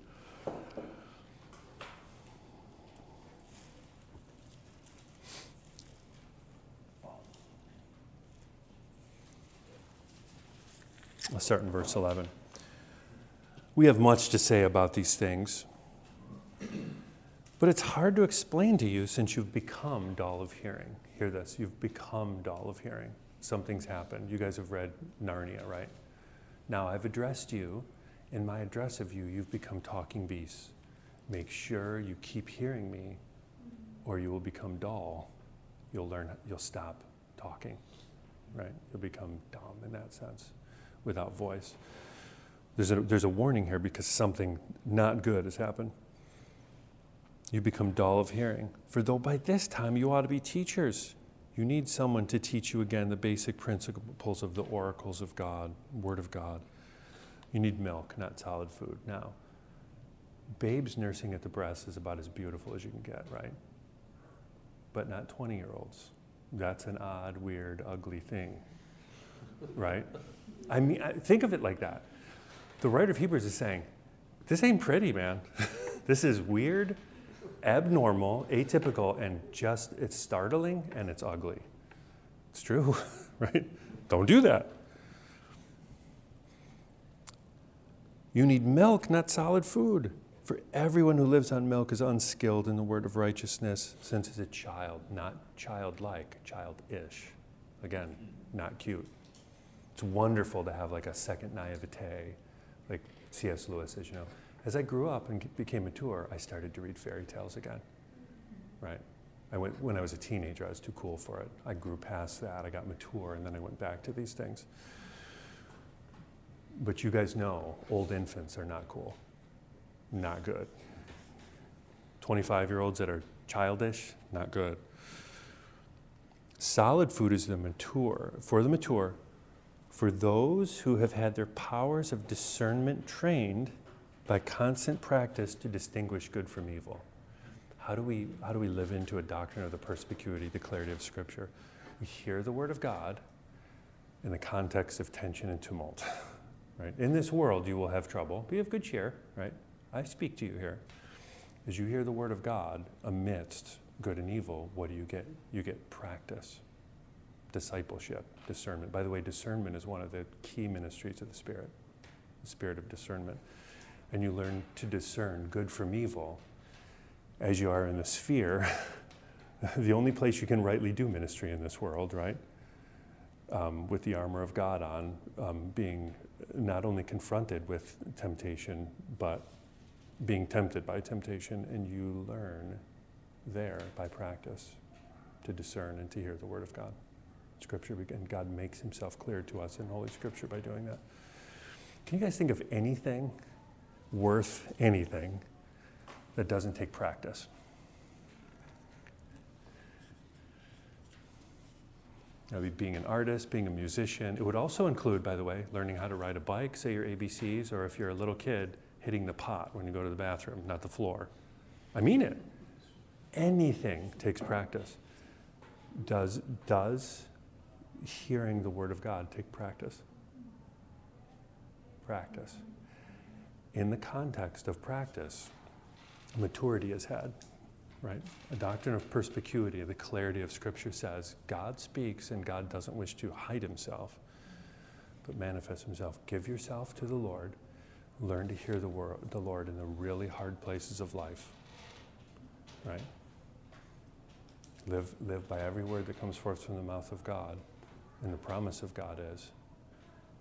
I'll start in verse 11. We have much to say about these things, but it's hard to explain to you since you've become dull of hearing. Hear this you've become dull of hearing. Something's happened. You guys have read Narnia, right? Now I've addressed you. In my address of you, you've become talking beasts. make sure you keep hearing me or you will become dull. You'll learn, you'll stop talking, right? You'll become dumb in that sense, without voice. There's a, there's a warning here because something not good has happened. You become dull of hearing. For though by this time you ought to be teachers, you need someone to teach you again the basic principles of the oracles of God, Word of God. You need milk, not solid food. Now, babes nursing at the breast is about as beautiful as you can get, right? But not 20 year olds. That's an odd, weird, ugly thing, right? I mean, think of it like that. The writer of Hebrews is saying, This ain't pretty, man. this is weird, abnormal, atypical, and just, it's startling and it's ugly. It's true, right? Don't do that. You need milk, not solid food. For everyone who lives on milk is unskilled in the word of righteousness, since it's a child, not childlike, childish. Again, not cute. It's wonderful to have like a second naivete, like C.S. Lewis says, you know. As I grew up and became mature, I started to read fairy tales again. Right? I went, when I was a teenager, I was too cool for it. I grew past that. I got mature, and then I went back to these things. But you guys know old infants are not cool. Not good. 25 year olds that are childish, not good. Solid food is the mature, for the mature, for those who have had their powers of discernment trained by constant practice to distinguish good from evil. How do we, how do we live into a doctrine of the perspicuity, the clarity of Scripture? We hear the Word of God in the context of tension and tumult. Right? In this world, you will have trouble. Be of good cheer, right? I speak to you here. As you hear the word of God amidst good and evil, what do you get? You get practice, discipleship, discernment. By the way, discernment is one of the key ministries of the Spirit, the spirit of discernment. And you learn to discern good from evil as you are in the sphere, the only place you can rightly do ministry in this world, right? Um, with the armor of God on, um, being not only confronted with temptation, but being tempted by temptation, and you learn there by practice to discern and to hear the Word of God. Scripture, and God makes Himself clear to us in Holy Scripture by doing that. Can you guys think of anything worth anything that doesn't take practice? That would be being an artist, being a musician. It would also include, by the way, learning how to ride a bike, say your ABCs, or if you're a little kid, hitting the pot when you go to the bathroom, not the floor. I mean it. Anything takes practice. Does, does hearing the Word of God take practice? Practice. In the context of practice, maturity is had right? A doctrine of perspicuity, the clarity of Scripture says God speaks and God doesn't wish to hide himself, but manifest himself. Give yourself to the Lord. Learn to hear the, the Lord in the really hard places of life, right? Live, live by every word that comes forth from the mouth of God. And the promise of God is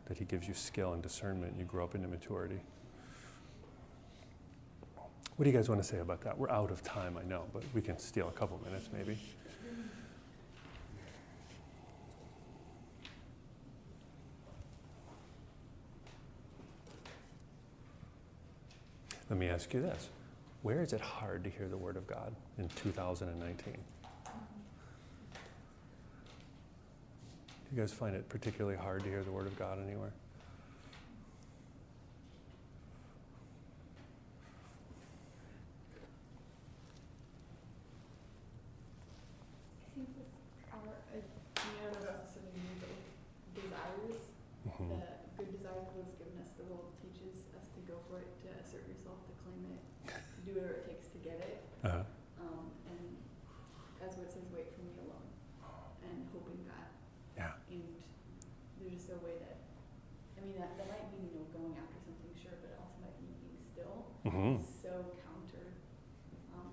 that He gives you skill and discernment and you grow up into maturity. What do you guys want to say about that? We're out of time, I know, but we can steal a couple minutes maybe. Let me ask you this Where is it hard to hear the Word of God in 2019? Do you guys find it particularly hard to hear the Word of God anywhere? I think with our, uh, none of us necessarily need, but with desires, Mhm. the good desires the Lord's given us, the world teaches us to go for it, to assert yourself, to claim it, to do whatever it takes to get it. Uh-huh. Um, and that's what it says, wait for me alone, and hope in God. Yeah. And there's just a way that, I mean, that, that might mean, you know, going after something, sure, but it also might mean being Mhm. So counter, um,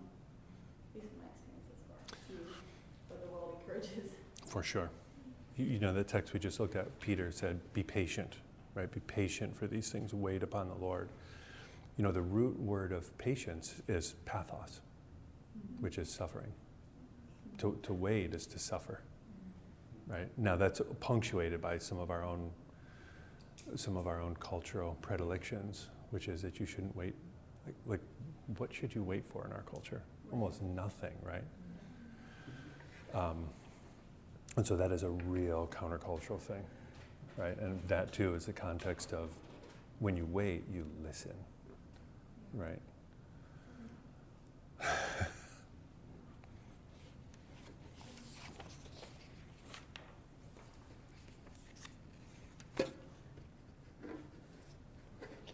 at least from my experience thus far, what the world encourages. For sure. You, you know, the text we just looked at, Peter said, be patient, right? Be patient for these things, wait upon the Lord. you know, the root word of patience is pathos, which is suffering. To, to wait is to suffer, right? Now that's punctuated by some of our own, some of our own cultural predilections, which is that you shouldn't wait. Like, like what should you wait for in our culture? Almost nothing, right? Um, and so that is a real countercultural thing, right? And that too is the context of when you wait, you listen, right?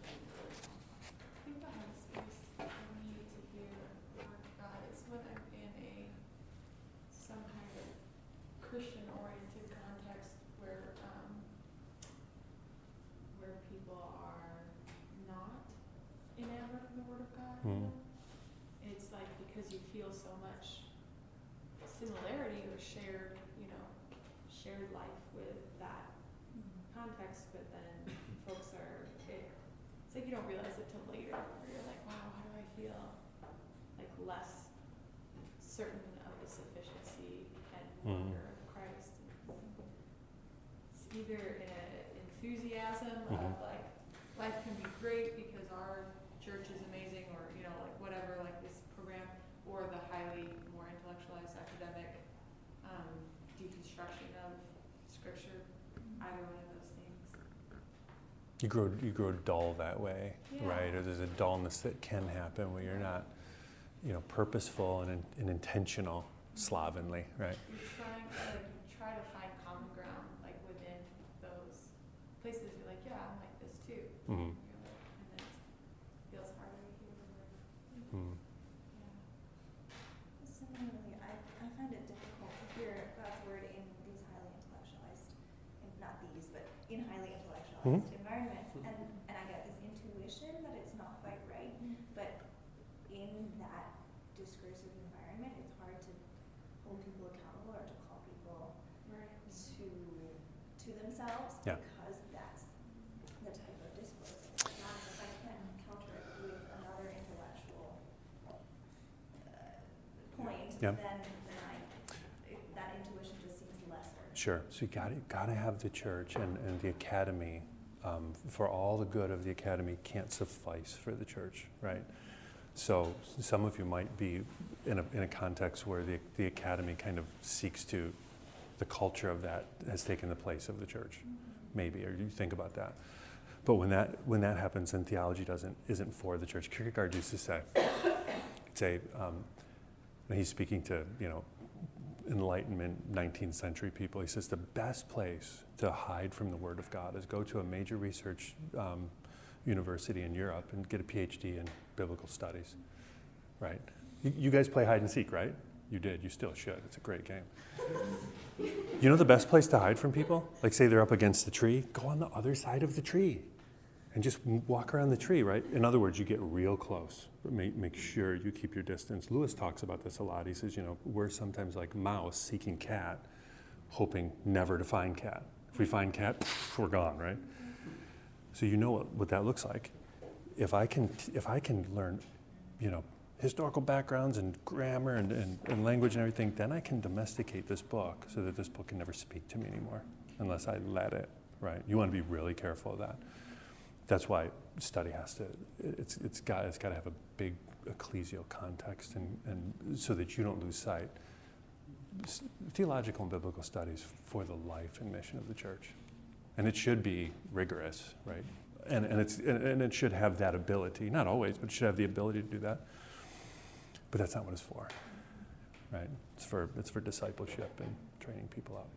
I think the hardest space for me to hear the word of God is when I'm in a, some kind of Christian-oriented context where, um, where people are not enamored of the word of God, you Mm. know? It's like because you feel so much similarity or shared, you know, shared life with that context, but then folks are, it, it's like you don't realize it till later, where you're like, wow, how do I feel like less certain of the sufficiency and Mhm. wonder of Christ. It's either in a enthusiasm Mhm. of like, life can be great because our church is amazing, or, you know, like whatever, like this program, or the highly more intellectualized academic, um, deconstruction of scripture, either one of those things. You grow, you grow dull that way, Yeah. right? Or there's a dullness that can happen where you're not, you know, purposeful and, and intentional, mm-hmm. slovenly, right? You're trying, like, you try to find common ground, like within those places, you're like, yeah, I'm like this too. Mm-hmm. You're like, and then it feels harder to hear the word, Mm. yeah. Similarly, I, I find it difficult to hear God's word in these highly intellectualized, in, not these, but in highly intellectualized environments. And, and I get this intuition that it's not quite right, but in that discursive environment, it's hard to hold people accountable or to call people Right. to, to themselves Yeah. because that's the type of discourse. Not, if I can counter it with another intellectual uh, point, Yeah. then, then I, that intuition just seems lesser. Sure. So you got to got to have the church and, and the academy um, for all the good of the academy can't suffice for the church, right? So some of you might be in a, in a context where the, the academy kind of seeks to, the culture of that has taken the place of the church, maybe, or you think about that. But when that when that happens, then theology doesn't isn't for the church. Kierkegaard used to say, say, um, he's speaking to you know Enlightenment 19th century people. He says the best place to hide from the Word of God is go to a major research um, university in Europe and get a PhD in biblical studies. Right? You, you guys play hide and seek, right? You did. You still should. It's a great game. You know the best place to hide from people? Like, say they're up against the tree, go on the other side of the tree and just walk around the tree, right? In other words, you get real close. Make, make sure you keep your distance. Lewis talks about this a lot. He says, you know, we're sometimes like mouse seeking cat, hoping never to find cat. If we find cat, we're gone, right? So you know what, what that looks like. If I can, if I can learn, you know, historical backgrounds and grammar and, and, and language and everything, then I can domesticate this book so that this book can never speak to me anymore unless I let it, right? You want to be really careful of that. That's why study has to, it's, it's got, it's got to have a big ecclesial context and, and so that you don't lose sight. Theological and biblical studies for the life and mission of the church. And it should be rigorous, right? And, and, it's, and, and it should have that ability, not always, but it should have the ability to do that. But that's not what it's for, right? It's for, it's for discipleship and training people up.